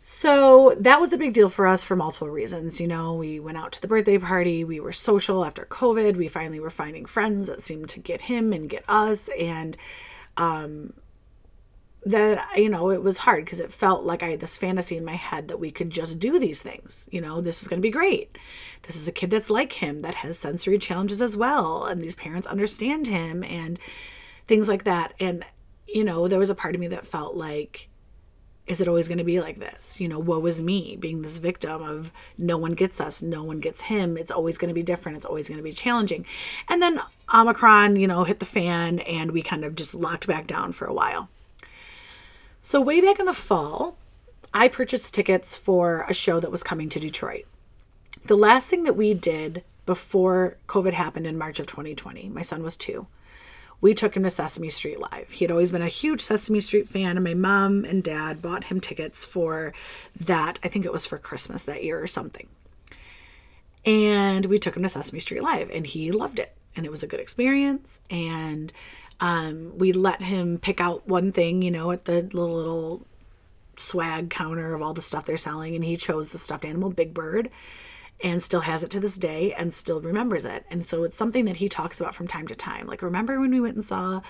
so that was a big deal for us for multiple reasons. You know, we went out to the birthday party, we were social after COVID, we finally were finding friends that seemed to get him and get us. And um, that you know it was hard because it felt like i had this fantasy in my head that we could just do these things you know this is going to be great. This is a kid that's like him that has sensory challenges as well and these parents understand him and things like that. And you know there was a part of me that felt like is it always going to be like this? You know woe is me being this victim of no one gets us no one gets him it's always going to be different it's always going to be challenging. And then omicron you know hit the fan and we kind of just locked back down for a while so, way back in the fall, I purchased tickets for a show that was coming to Detroit. The last thing that we did before COVID happened in March of 2020, my son was two, we took him to Sesame Street Live. He had always been a huge Sesame Street fan, and my mom and dad bought him tickets for that. I think it was for Christmas that year or something. And we took him to Sesame Street Live, and he loved it. And it was a good experience. And um, we let him pick out one thing, you know, at the little swag counter of all the stuff they're selling, and he chose the stuffed animal Big Bird and still has it to this day and still remembers it. And so it's something that he talks about from time to time. Like, remember when we went and saw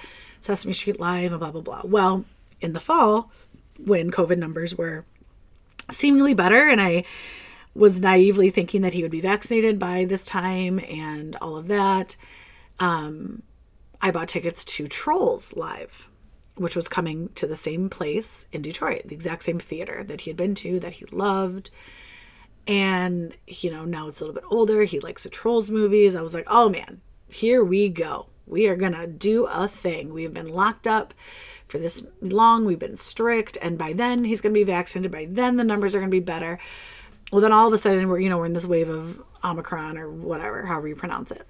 Sesame Street Live and blah, blah, blah. Well, in the fall, when COVID numbers were seemingly better, and I was naively thinking that he would be vaccinated by this time and all of that, um, I bought tickets to Trolls Live, which was coming to the same place in Detroit, the exact same theater that he had been to, that he loved. And, you know, now it's a little bit older. He likes the Trolls movies. I was like, oh man, here we go. We are going to do a thing. We've been locked up for this long. We've been strict. And by then, he's going to be vaccinated. By then, the numbers are going to be better. Well, then all of a sudden, we're, you know, we're in this wave of Omicron or whatever, however you pronounce it.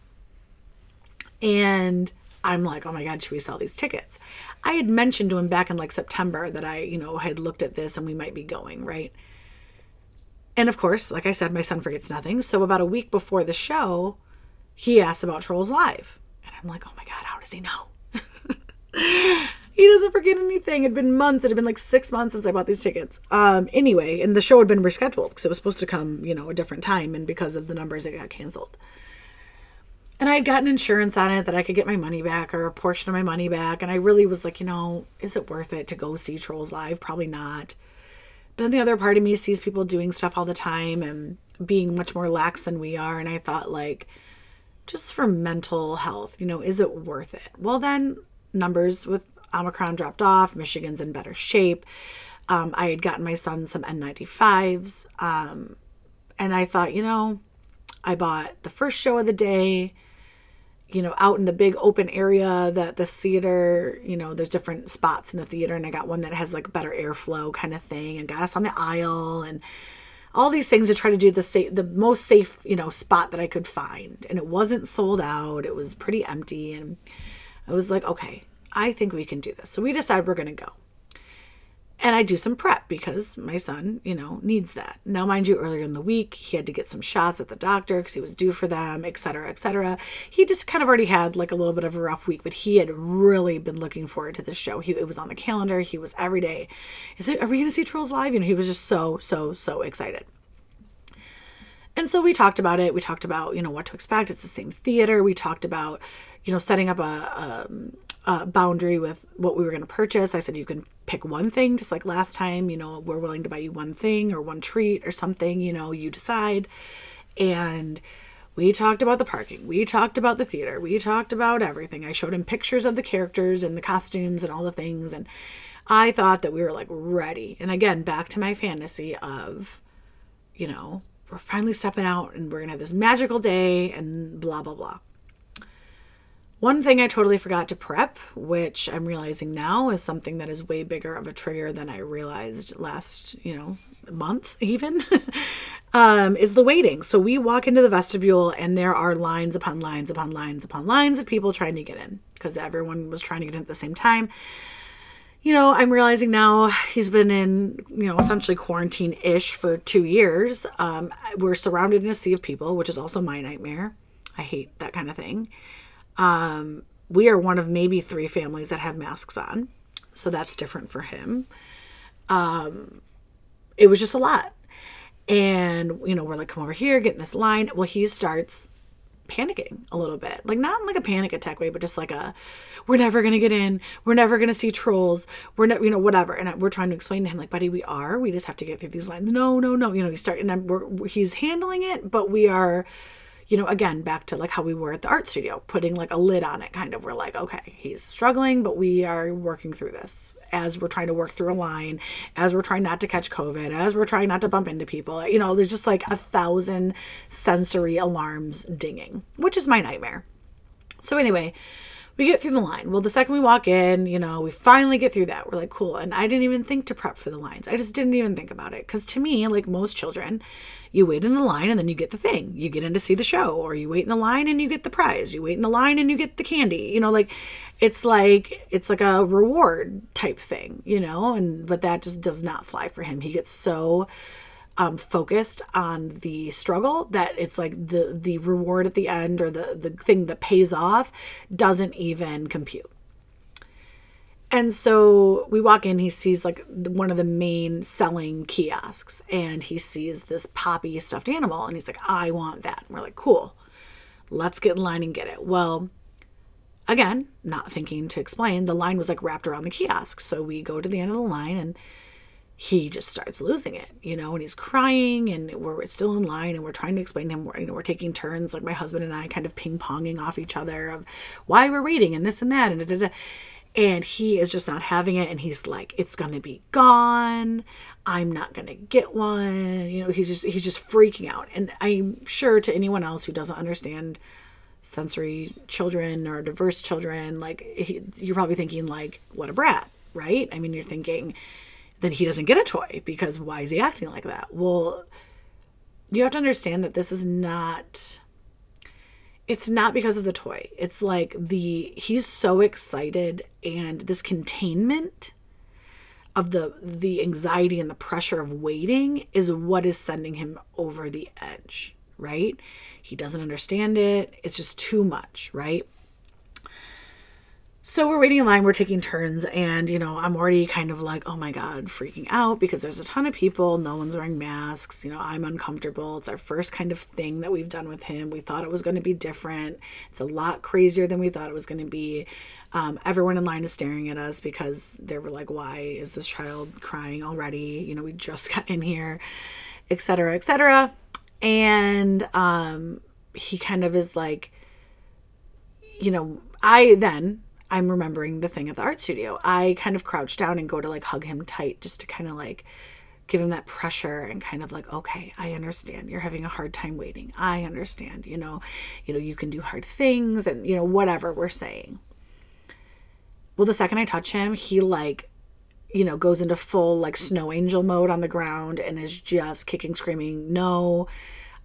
And I'm like, oh my God, should we sell these tickets? I had mentioned to him back in like September that I, you know, had looked at this and we might be going, right? And of course, like I said, my son forgets nothing. So about a week before the show, he asked about Trolls Live. And I'm like, oh my God, how does he know? he doesn't forget anything. It had been months. It had been like six months since I bought these tickets. Um, anyway, and the show had been rescheduled because it was supposed to come, you know, a different time. And because of the numbers, it got canceled and I had gotten insurance on it that I could get my money back or a portion of my money back. And I really was like, you know, is it worth it to go see Trolls live? Probably not. But then the other part of me sees people doing stuff all the time and being much more lax than we are. And I thought, like, just for mental health, you know, is it worth it? Well, then numbers with Omicron dropped off. Michigan's in better shape. Um, I had gotten my son some N95s. Um, and I thought, you know, I bought the first show of the day you know, out in the big open area that the theater, you know, there's different spots in the theater, and I got one that has like better airflow kind of thing, and got us on the aisle and all these things to try to do the safe, the most safe, you know, spot that I could find. And it wasn't sold out; it was pretty empty, and I was like, okay, I think we can do this. So we decided we're to go and I do some prep because my son, you know, needs that. Now, mind you, earlier in the week, he had to get some shots at the doctor because he was due for them, et cetera, et cetera. He just kind of already had like a little bit of a rough week, but he had really been looking forward to this show. He it was on the calendar. He was every day. Is it? Are we going to see Trolls live? You know, he was just so so so excited. And so we talked about it. We talked about you know what to expect. It's the same theater. We talked about you know setting up a, a, a boundary with what we were going to purchase. I said you can pick one thing, just like last time, you know, we're willing to buy you one thing or one treat or something, you know, you decide. And we talked about the parking. We talked about the theater. We talked about everything. I showed him pictures of the characters and the costumes and all the things. And I thought that we were like ready. And again, back to my fantasy of, you know, we're finally stepping out and we're going to have this magical day and blah, blah, blah. One thing I totally forgot to prep, which I'm realizing now is something that is way bigger of a trigger than I realized last, you know, month even, um, is the waiting. So we walk into the vestibule and there are lines upon lines upon lines upon lines of people trying to get in because everyone was trying to get in at the same time. You know, I'm realizing now he's been in, you know, essentially quarantine ish for two years. Um, we're surrounded in a sea of people, which is also my nightmare. I hate that kind of thing. Um, we are one of maybe three families that have masks on. So that's different for him. Um, it was just a lot. And, you know, we're like, come over here, get in this line. Well, he starts panicking a little bit. Like, not in like a panic attack way, but just like a, we're never going to get in. We're never going to see trolls. We're not, you know, whatever. And we're trying to explain to him, like, buddy, we are. We just have to get through these lines. No, no, no. You know, he's starting, and we're, he's handling it, but we are you know, again, back to like how we were at the art studio, putting like a lid on it, kind of. We're like, okay, he's struggling, but we are working through this as we're trying to work through a line, as we're trying not to catch COVID, as we're trying not to bump into people. Uh, you know, there's just like a thousand sensory alarms dinging, which is my nightmare. So, anyway, we get through the line. Well, the second we walk in, you know, we finally get through that. We're like, cool. And I didn't even think to prep for the lines. I just didn't even think about it. Because to me, like most children, you wait in the line and then you get the thing. You get in to see the show, or you wait in the line and you get the prize. You wait in the line and you get the candy. You know, like it's like it's like a reward type thing, you know, and but that just does not fly for him. He gets so um, focused on the struggle that it's like the the reward at the end or the the thing that pays off doesn't even compute. And so we walk in, he sees like one of the main selling kiosks and he sees this poppy stuffed animal and he's like, I want that. And we're like, cool, let's get in line and get it. Well, again, not thinking to explain, the line was like wrapped around the kiosk. So we go to the end of the line and he just starts losing it, you know, and he's crying and we're still in line and we're trying to explain to him, you know, we're taking turns, like my husband and I kind of ping ponging off each other of why we're waiting and this and that and da, da, da. And he is just not having it. And he's like, it's going to be gone. I'm not going to get one. You know, he's just, he's just freaking out. And I'm sure to anyone else who doesn't understand sensory children or diverse children, like he, you're probably thinking like, what a brat, right? I mean, you're thinking, then he doesn't get a toy because why is he acting like that? Well, you have to understand that this is not it's not because of the toy. It's like the he's so excited and this containment of the the anxiety and the pressure of waiting is what is sending him over the edge, right? He doesn't understand it. It's just too much, right? So we're waiting in line, we're taking turns, and you know, I'm already kind of like, oh my God, freaking out because there's a ton of people, no one's wearing masks, you know, I'm uncomfortable. It's our first kind of thing that we've done with him. We thought it was going to be different. It's a lot crazier than we thought it was going to be. Um, everyone in line is staring at us because they were like, why is this child crying already? You know, we just got in here, etc., etc. And um, he kind of is like, you know, I then I'm remembering the thing at the art studio. I kind of crouch down and go to like hug him tight just to kind of like give him that pressure and kind of like okay i understand. You're having a hard time waiting. I understand you know. You know you can do hard things and you know whatever we're saying. Well the second i touch him he like you know goes into full like snow angel mode on the ground and is just kicking screaming no.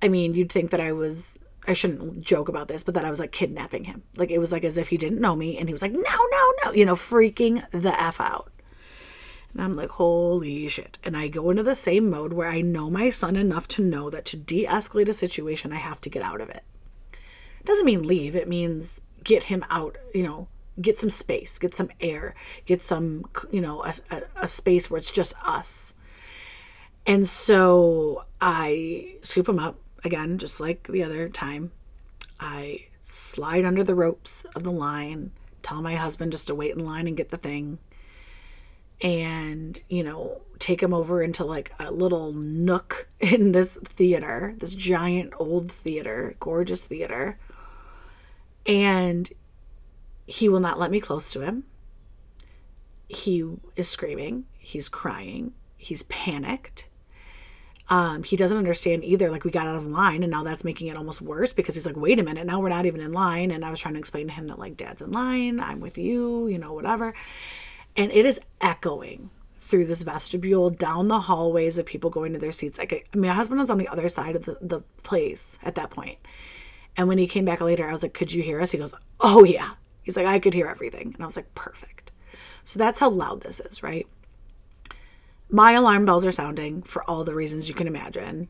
I mean you'd think that i was I shouldn't joke about this, but that I was like kidnapping him. Like it was like as if he didn't know me and he was like, no, no, no, you know, freaking the F out. And I'm like, holy shit. And I go into the same mode where I know my son enough to know that to de escalate a situation, I have to get out of it. it. Doesn't mean leave, it means get him out, you know, get some space, get some air, get some, you know, a, a, a space where it's just us. And so I scoop him up again, just like the other time, I slide under the ropes of the line, tell my husband just to wait in line and get the thing. and, you know, take him over into like a little nook in this theater, this giant old theater, gorgeous theater. And he will not let me close to him. He is screaming, he's crying, he's panicked. Um, he doesn't understand either. Like we got out of line, and now that's making it almost worse because he's like, "Wait a minute, now we're not even in line." And I was trying to explain to him that like, "Dad's in line. I'm with you. You know, whatever." And it is echoing through this vestibule, down the hallways of people going to their seats. Like, I mean, my husband was on the other side of the, the place at that point. And when he came back later, I was like, Could you hear us? He goes, Oh, yeah. He's like, I could hear everything. And I was like, Perfect. So that's how loud this is, right? My alarm bells are sounding for all the reasons you can imagine.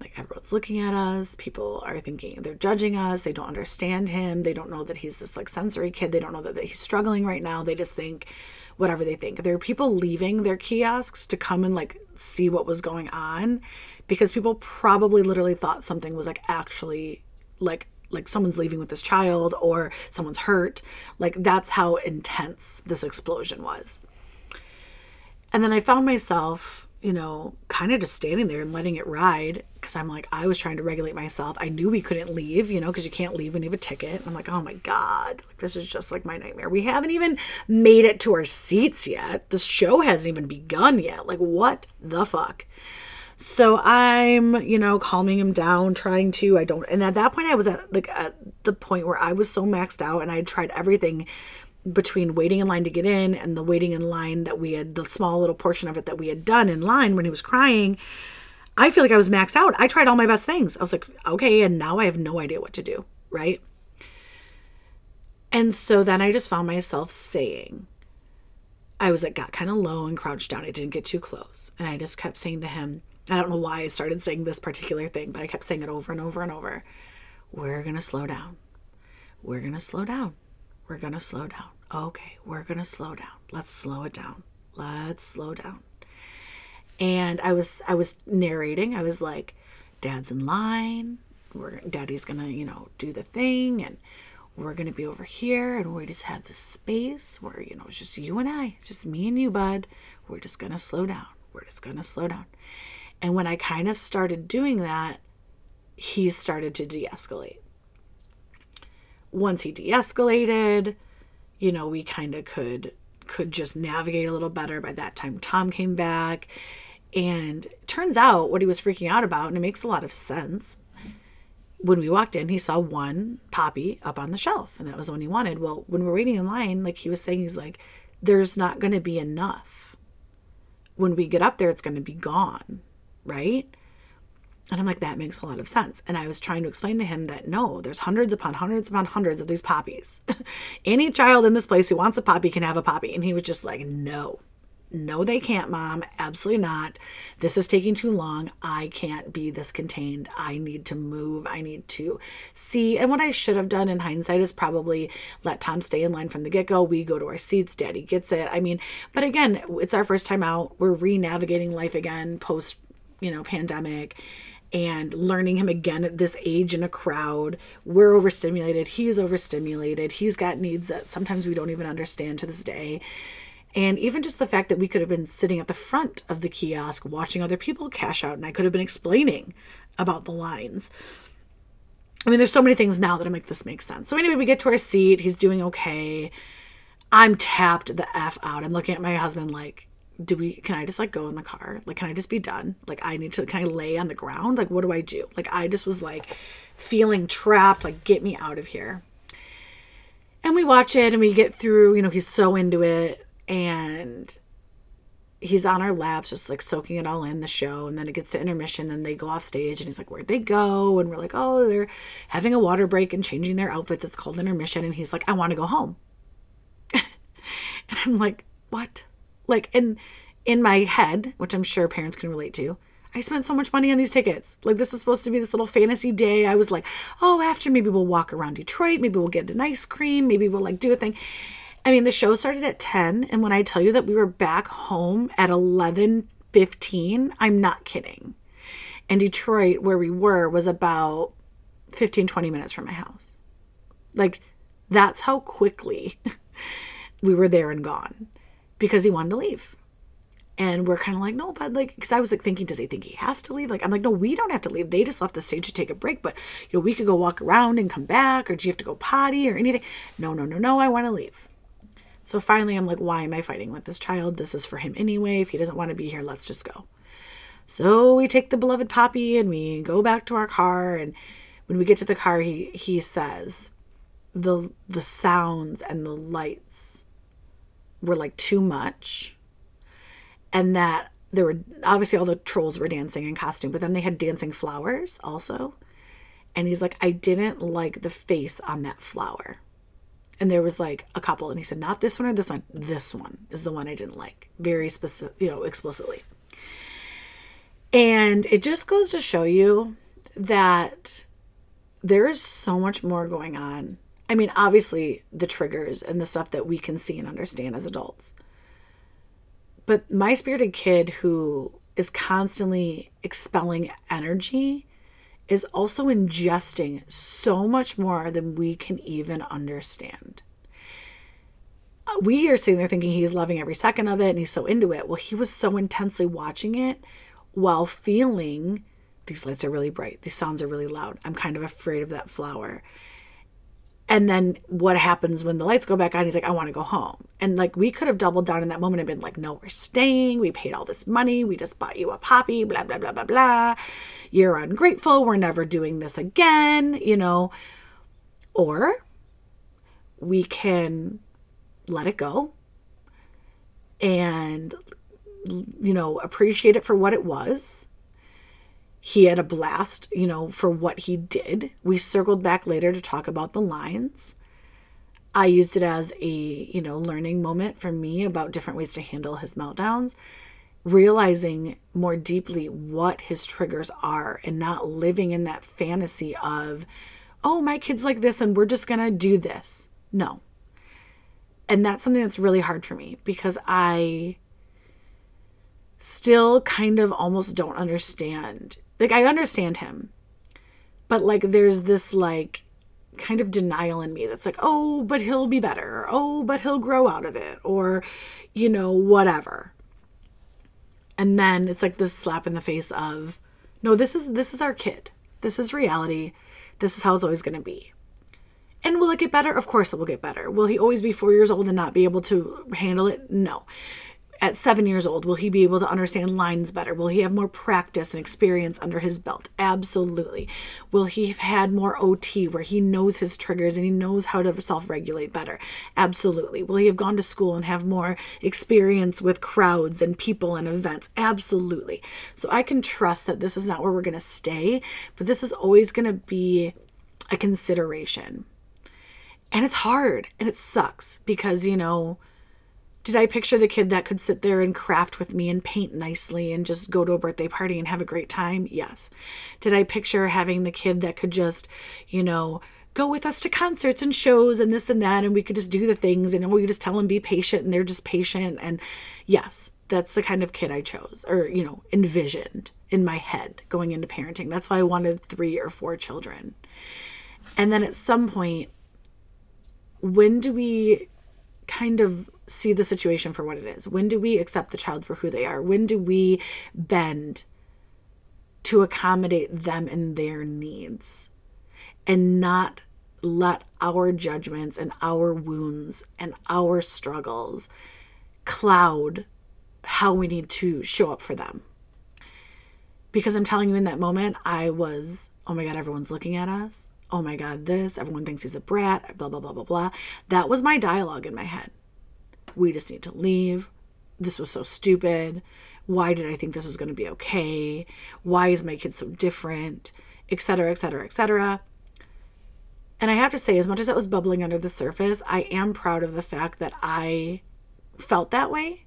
Like everyone's looking at us. People are thinking they're judging us. They don't understand him. They don't know that he's this like sensory kid. They don't know that he's struggling right now. They just think whatever they think. There are people leaving their kiosks to come and like see what was going on because people probably literally thought something was like actually like like someone's leaving with this child or someone's hurt. Like that's how intense this explosion was. And then I found myself, you know, kind of just standing there and letting it ride because I'm like, I was trying to regulate myself. I knew we couldn't leave, you know, because you can't leave when you have a ticket. I'm like, oh my God, like this is just like my nightmare. We haven't even made it to our seats yet. This show hasn't even begun yet. Like, what the fuck? So I'm, you know, calming him down, trying to. I don't. And at that point, I was at like at the point where I was so maxed out, and I had tried everything between waiting in line to get in and the waiting in line that we had the small little portion of it that we had done in line when he was crying. I feel like I was maxed out. I tried all my best things. I was like, okay, and now I have no idea what to do, right? And so then I just found myself saying, I was like, got kind of low and crouched down. I didn't get too close. And I just kept saying to him, I don't know why I started saying this particular thing, but I kept saying it over and over and over. We're going to slow down. We're going to slow down. We're going to slow down. Okay, we're going to slow down. Let's slow it down. Let's slow down. And I was I was narrating. I was like, "Dad's in line. We're Daddy's to, you know, do the thing and we're to be over here and we just have this space where, you know, it's just you and I, it's just me and you, bud. We're just to slow down. We're just to slow down." And when I kind of started doing that, he started to de escalate. Once he de escalated, you know, we kind of could could just navigate a little better. By that time, Tom came back. And turns out what he was freaking out about, and it makes a lot of sense. When we walked in, he saw one poppy up on the shelf, and that was the one he wanted. Well, when we're waiting in line, like he was saying, he's like, there's not going to be enough. When we get up there, it's going to be gone right? And I'm like, that makes a lot of sense. And I was trying to explain to him that no, there's hundreds upon hundreds upon hundreds of these poppies. Any child in this place who wants a poppy can have a poppy. And he was just like, no, no, they can't, mom. Absolutely not. This is taking too long. I can't be this contained. I need to move. I need to see. And what I should have done in hindsight is probably let Tom stay in line from the get go. We go to our seats. Daddy gets it. I mean, but again, it's our first time out. We're re navigating life again post you know, pandemic and learning him again at this age in a crowd. We're overstimulated. He's overstimulated. He's got needs that sometimes we don't even understand to this day. And even just the fact that we could have been sitting at the front of the kiosk watching other people cash out, and I could have been explaining about the lines. I mean, there's so many things now that I make this make sense. So, anyway, we get to our seat. He's doing okay. I'm tapped the F out. I'm looking at my husband like, do we can I just like go in the car? Like can I just be done? Like I need to can I lay on the ground? Like what do I do? Like I just was like feeling trapped, like get me out of here. And we watch it and we get through, you know, he's so into it and he's on our laps just like soaking it all in the show and then it gets to intermission and they go off stage and he's like where'd they go and we're like oh they're having a water break and changing their outfits it's called intermission and he's like i want to go home and i'm like what like in in my head, which I'm sure parents can relate to, I spent so much money on these tickets. Like this was supposed to be this little fantasy day. I was like, oh, after maybe we'll walk around Detroit, maybe we'll get an ice cream, maybe we'll like do a thing. I mean, the show started at 10, and when I tell you that we were back home at 11:15, I'm not kidding. And Detroit, where we were, was about 15, 20 minutes from my house. Like, that's how quickly we were there and gone. Because he wanted to leave. And we're kind of like, no, but like, because I was like thinking, does he think he has to leave? Like, I'm like, no, we don't have to leave. They just left the stage to take a break, but you know, we could go walk around and come back, or do you have to go potty or anything? No, no, no, no, I want to leave. So finally, I'm like, why am I fighting with this child? This is for him anyway. If he doesn't want to be here, let's just go. So we take the beloved Poppy and we go back to our car. And when we get to the car, he he says, the the sounds and the lights were like too much and that there were obviously all the trolls were dancing in costume, but then they had dancing flowers also. And he's like, I didn't like the face on that flower. And there was like a couple, and he said, Not this one or this one. This one is the one I didn't like, very specific, you know, explicitly. And it just goes to show you that there is so much more going on. I mean, obviously, the triggers and the stuff that we can see and understand as adults but my spirited kid who is constantly expelling energy is also ingesting so much more than we can even understand. Uh, we are sitting there thinking he's loving every second of it and he's so into it. Well, he was so intensely watching it while feeling these lights are really bright, these sounds are really loud. I'm kind of afraid of that flower and then what happens when the lights go back on? He's like i want to go home. And like we could have doubled down in that moment and been like no we're staying. We paid all this money. We just bought you a poppy blah blah blah blah blah. You're ungrateful. We're never doing this again you know? Or we can let it go and you know appreciate it for what it was he had a blast, you know, for what he did. We circled back later to talk about the lines. I used it as a, you know, learning moment for me about different ways to handle his meltdowns, realizing more deeply what his triggers are and not living in that fantasy of, oh, my kid's like this and we're just going to do this. No. And that's something that's really hard for me because I still kind of almost don't understand like I understand him, but like there's this like kind of denial in me that's like, oh, but he'll be better, oh, but he'll grow out of it, or you know, whatever. And then it's like this slap in the face of, no, this is this is our kid. This is reality. This is how it's always going to be. And will it get better? Of course it will get better. Will he always be four years old and not be able to handle it? No at seven years old, will he be able to understand lines better? Will he have more practice and experience under his belt? Absolutely. Will he have had more OT where he knows his triggers and he knows how to self regulate better? Absolutely. Will he have gone to school and have more experience with crowds and people and events? Absolutely. So I can trust that this is not where we're going to stay, but this is always going to be a consideration. And it's hard and it sucks because, you know, did I picture the kid that could sit there and craft with me and paint nicely and just go to a birthday party and have a great time? Yes. Did I picture having the kid that could just, you know, go with us to concerts and shows and this and that and we could just do the things and we could just tell them be patient and they're just patient and yes, that's the kind of kid I chose or, you know, envisioned in my head going into parenting. That's why I wanted 3 or 4 children. And then at some point when do we kind of see the situation for what it is? When do we accept the child for who they are? When do we bend to accommodate them and their needs and not let our judgments and our wounds and our struggles cloud how we need to show up for them? Because I'm telling you, in that moment, I was, oh my God, everyone's looking at us. Oh my God, this, everyone thinks he's a brat, blah, blah, blah, blah, blah. That was my dialogue in my head we just need to leave. This was so stupid. Why did I think this was going to be okay? Why is my kid so different? Etc., etc., etc. And I have to say, as much as that was bubbling under the surface, I am proud of the fact that I felt that way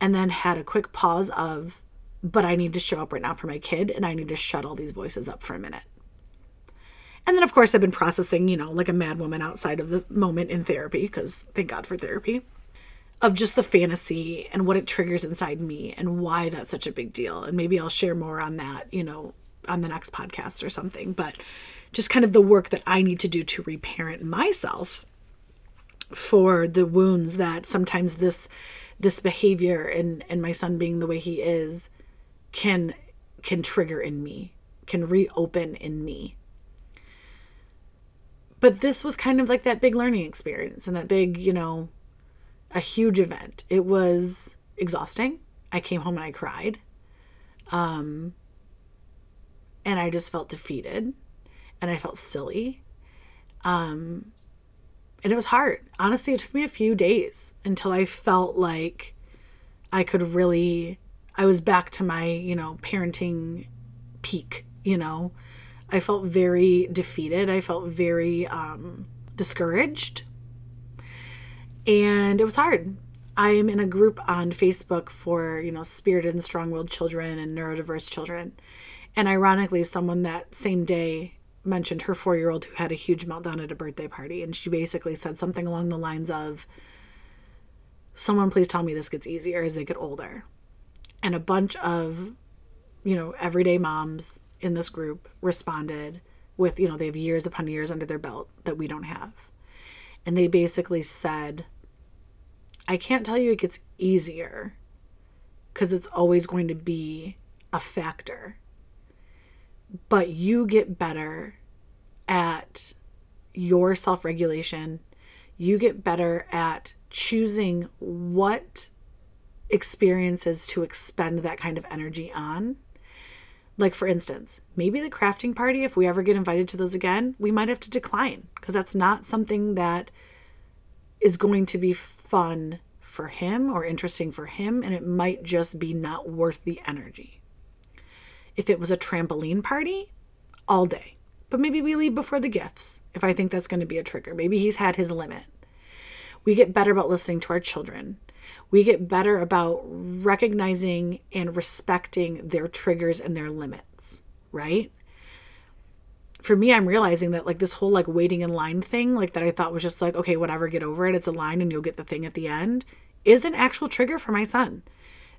and then had a quick pause of, but I need to show up right now for my kid and I need to shut all these voices up for a minute. And then, of course, I've been processing, you know, like a mad woman outside of the moment in therapy, because thank God for therapy of just the fantasy and what it triggers inside me and why that's such a big deal. And maybe I'll share more on that, you know, on the next podcast or something. But just kind of the work that I need to do to reparent myself for the wounds that sometimes this this behavior and and my son being the way he is can can trigger in me, can reopen in me. But this was kind of like that big learning experience and that big, you know, a huge event. It was exhausting. I came home and I cried. Um and I just felt defeated and I felt silly. Um and it was hard. Honestly, it took me a few days until I felt like I could really I was back to my, you know, parenting peak, you know. I felt very defeated. I felt very um, discouraged. And it was hard. I'm in a group on Facebook for, you know, spirited and strong willed children and neurodiverse children. And ironically, someone that same day mentioned her four year old who had a huge meltdown at a birthday party. And she basically said something along the lines of, Someone please tell me this gets easier as they get older and a bunch of you know everyday moms in this group responded with you know they have years upon years under their belt that we don't have and they basically said i can't tell you it gets easier because it's always going to be a factor but you get better at your self-regulation you get better at choosing what experiences to expend that kind of energy on. Like, for instance, maybe the crafting party, if we ever get invited to those again, we might have to decline because that's not something that is going to be fun for him or interesting for him, and it might just be not worth the energy. If it was a trampoline party, all day. But maybe we leave before the gifts if I think that's going to be a trigger. Maybe he's had his limit. We get better about listening to our children we get better about recognizing and respecting their triggers and their limits, right? For me, I'm realizing that like this whole like waiting in line thing, like that I thought was just like, okay, whatever, get over it. It's a line and you'll get the thing at the end, is an actual trigger for my son.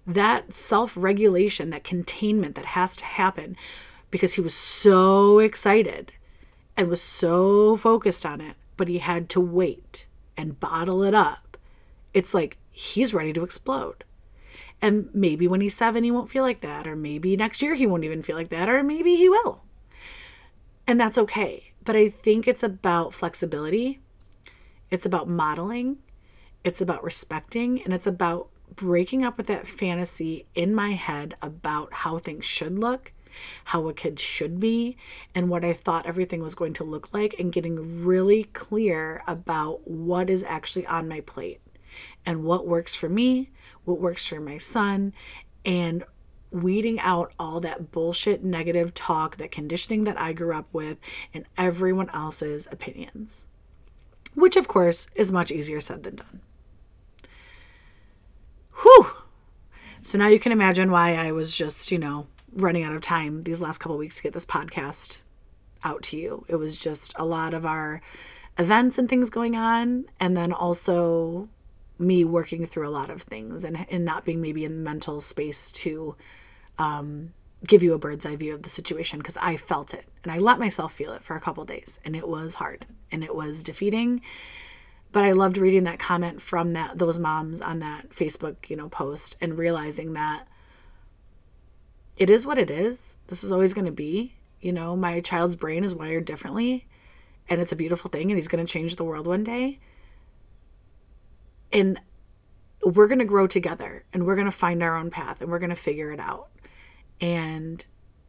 That self regulation, that containment that has to happen because he was so excited and was so focused on it, but he had to wait and bottle it up. It's like he's ready to explode. And maybe when he's seven, he won't feel like that. Or maybe next year he won't even feel like that. Or maybe he will. And that's okay. But I think it's about flexibility, it's about modeling, it's about respecting, and it's about breaking up with that fantasy in my head about how things should look, how a kid should be, and what I thought everything was going to look like, and getting really clear about what is actually on my plate and what works for me, what works for my son, and weeding out all that bullshit negative talk, that conditioning that I grew up with, and everyone else's opinions. Which, of course, is much easier said than done. Whew! So now you can imagine why I was just, you know, running out of time these last couple weeks to get this podcast out to you. It was just a lot of our events and things going on, and then also me working through a lot of things and, and not being maybe in the mental space to um, give you a bird's eye view of the situation because I felt it and I let myself feel it for a couple days and it was hard and it was defeating. But I loved reading that comment from that those moms on that Facebook, you know, post and realizing that it is what it is. This is always going to be. You know, my child's brain is wired differently and it's a beautiful thing and he's going to change the world one day and we're going to grow together and we're going to find our own path and we're going to figure it out. And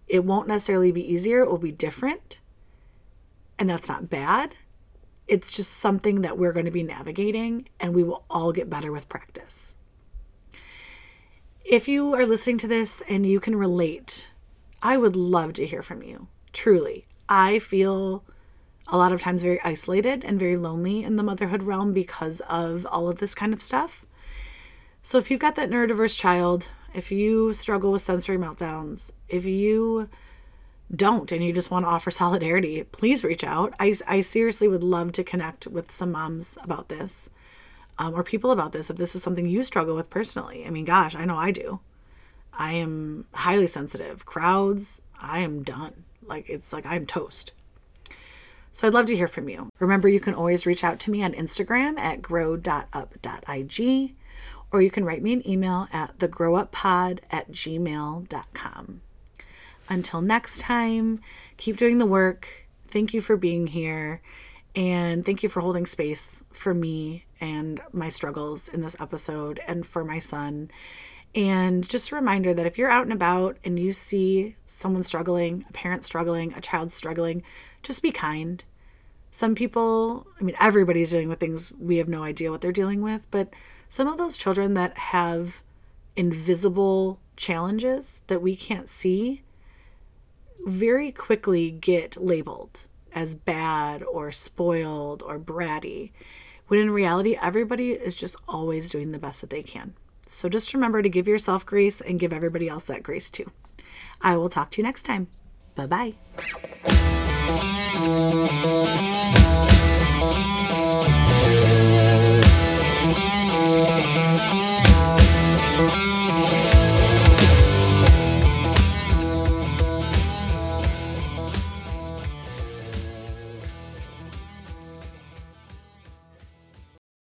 it won't necessarily be easier, it will be different. And that's not bad. It's just something that we're going to be navigating and we will all get better with practice. If you are listening to this and you can relate, I would love to hear from you. Truly. I feel a lot of times very isolated and very lonely in the motherhood realm because of all of this kind of stuff. So if you've got that neurodiverse child, if you struggle with sensory meltdowns, if you don't and you just want to offer solidarity, please reach out. I, I seriously would love to connect with some moms about this um, or people about this if this is something you struggle with personally. I mean, gosh, I know I do. I am highly sensitive. Crowds, I am done. Like, it's like I'm toast. So I'd love to hear from you. Remember, you can always reach out to me on Instagram at grow.up.ig or you can write me an email at thegrowuppod at gmail.com. Until next time, keep doing the work. Thank you for being here. And thank you for holding space for me and my struggles in this episode and for my son. And just a reminder that if you're out and about and you see someone struggling, a parent struggling, a child struggling, just be kind. Some people, I mean, everybody's dealing with things we have no idea what they're dealing with, but some of those children that have invisible challenges that we can't see very quickly get labeled as bad or spoiled or bratty, when in reality, everybody is just always doing the best that they can. So just remember to give yourself grace and give everybody else that grace too. I will talk to you next time. Bye bye. Thank you.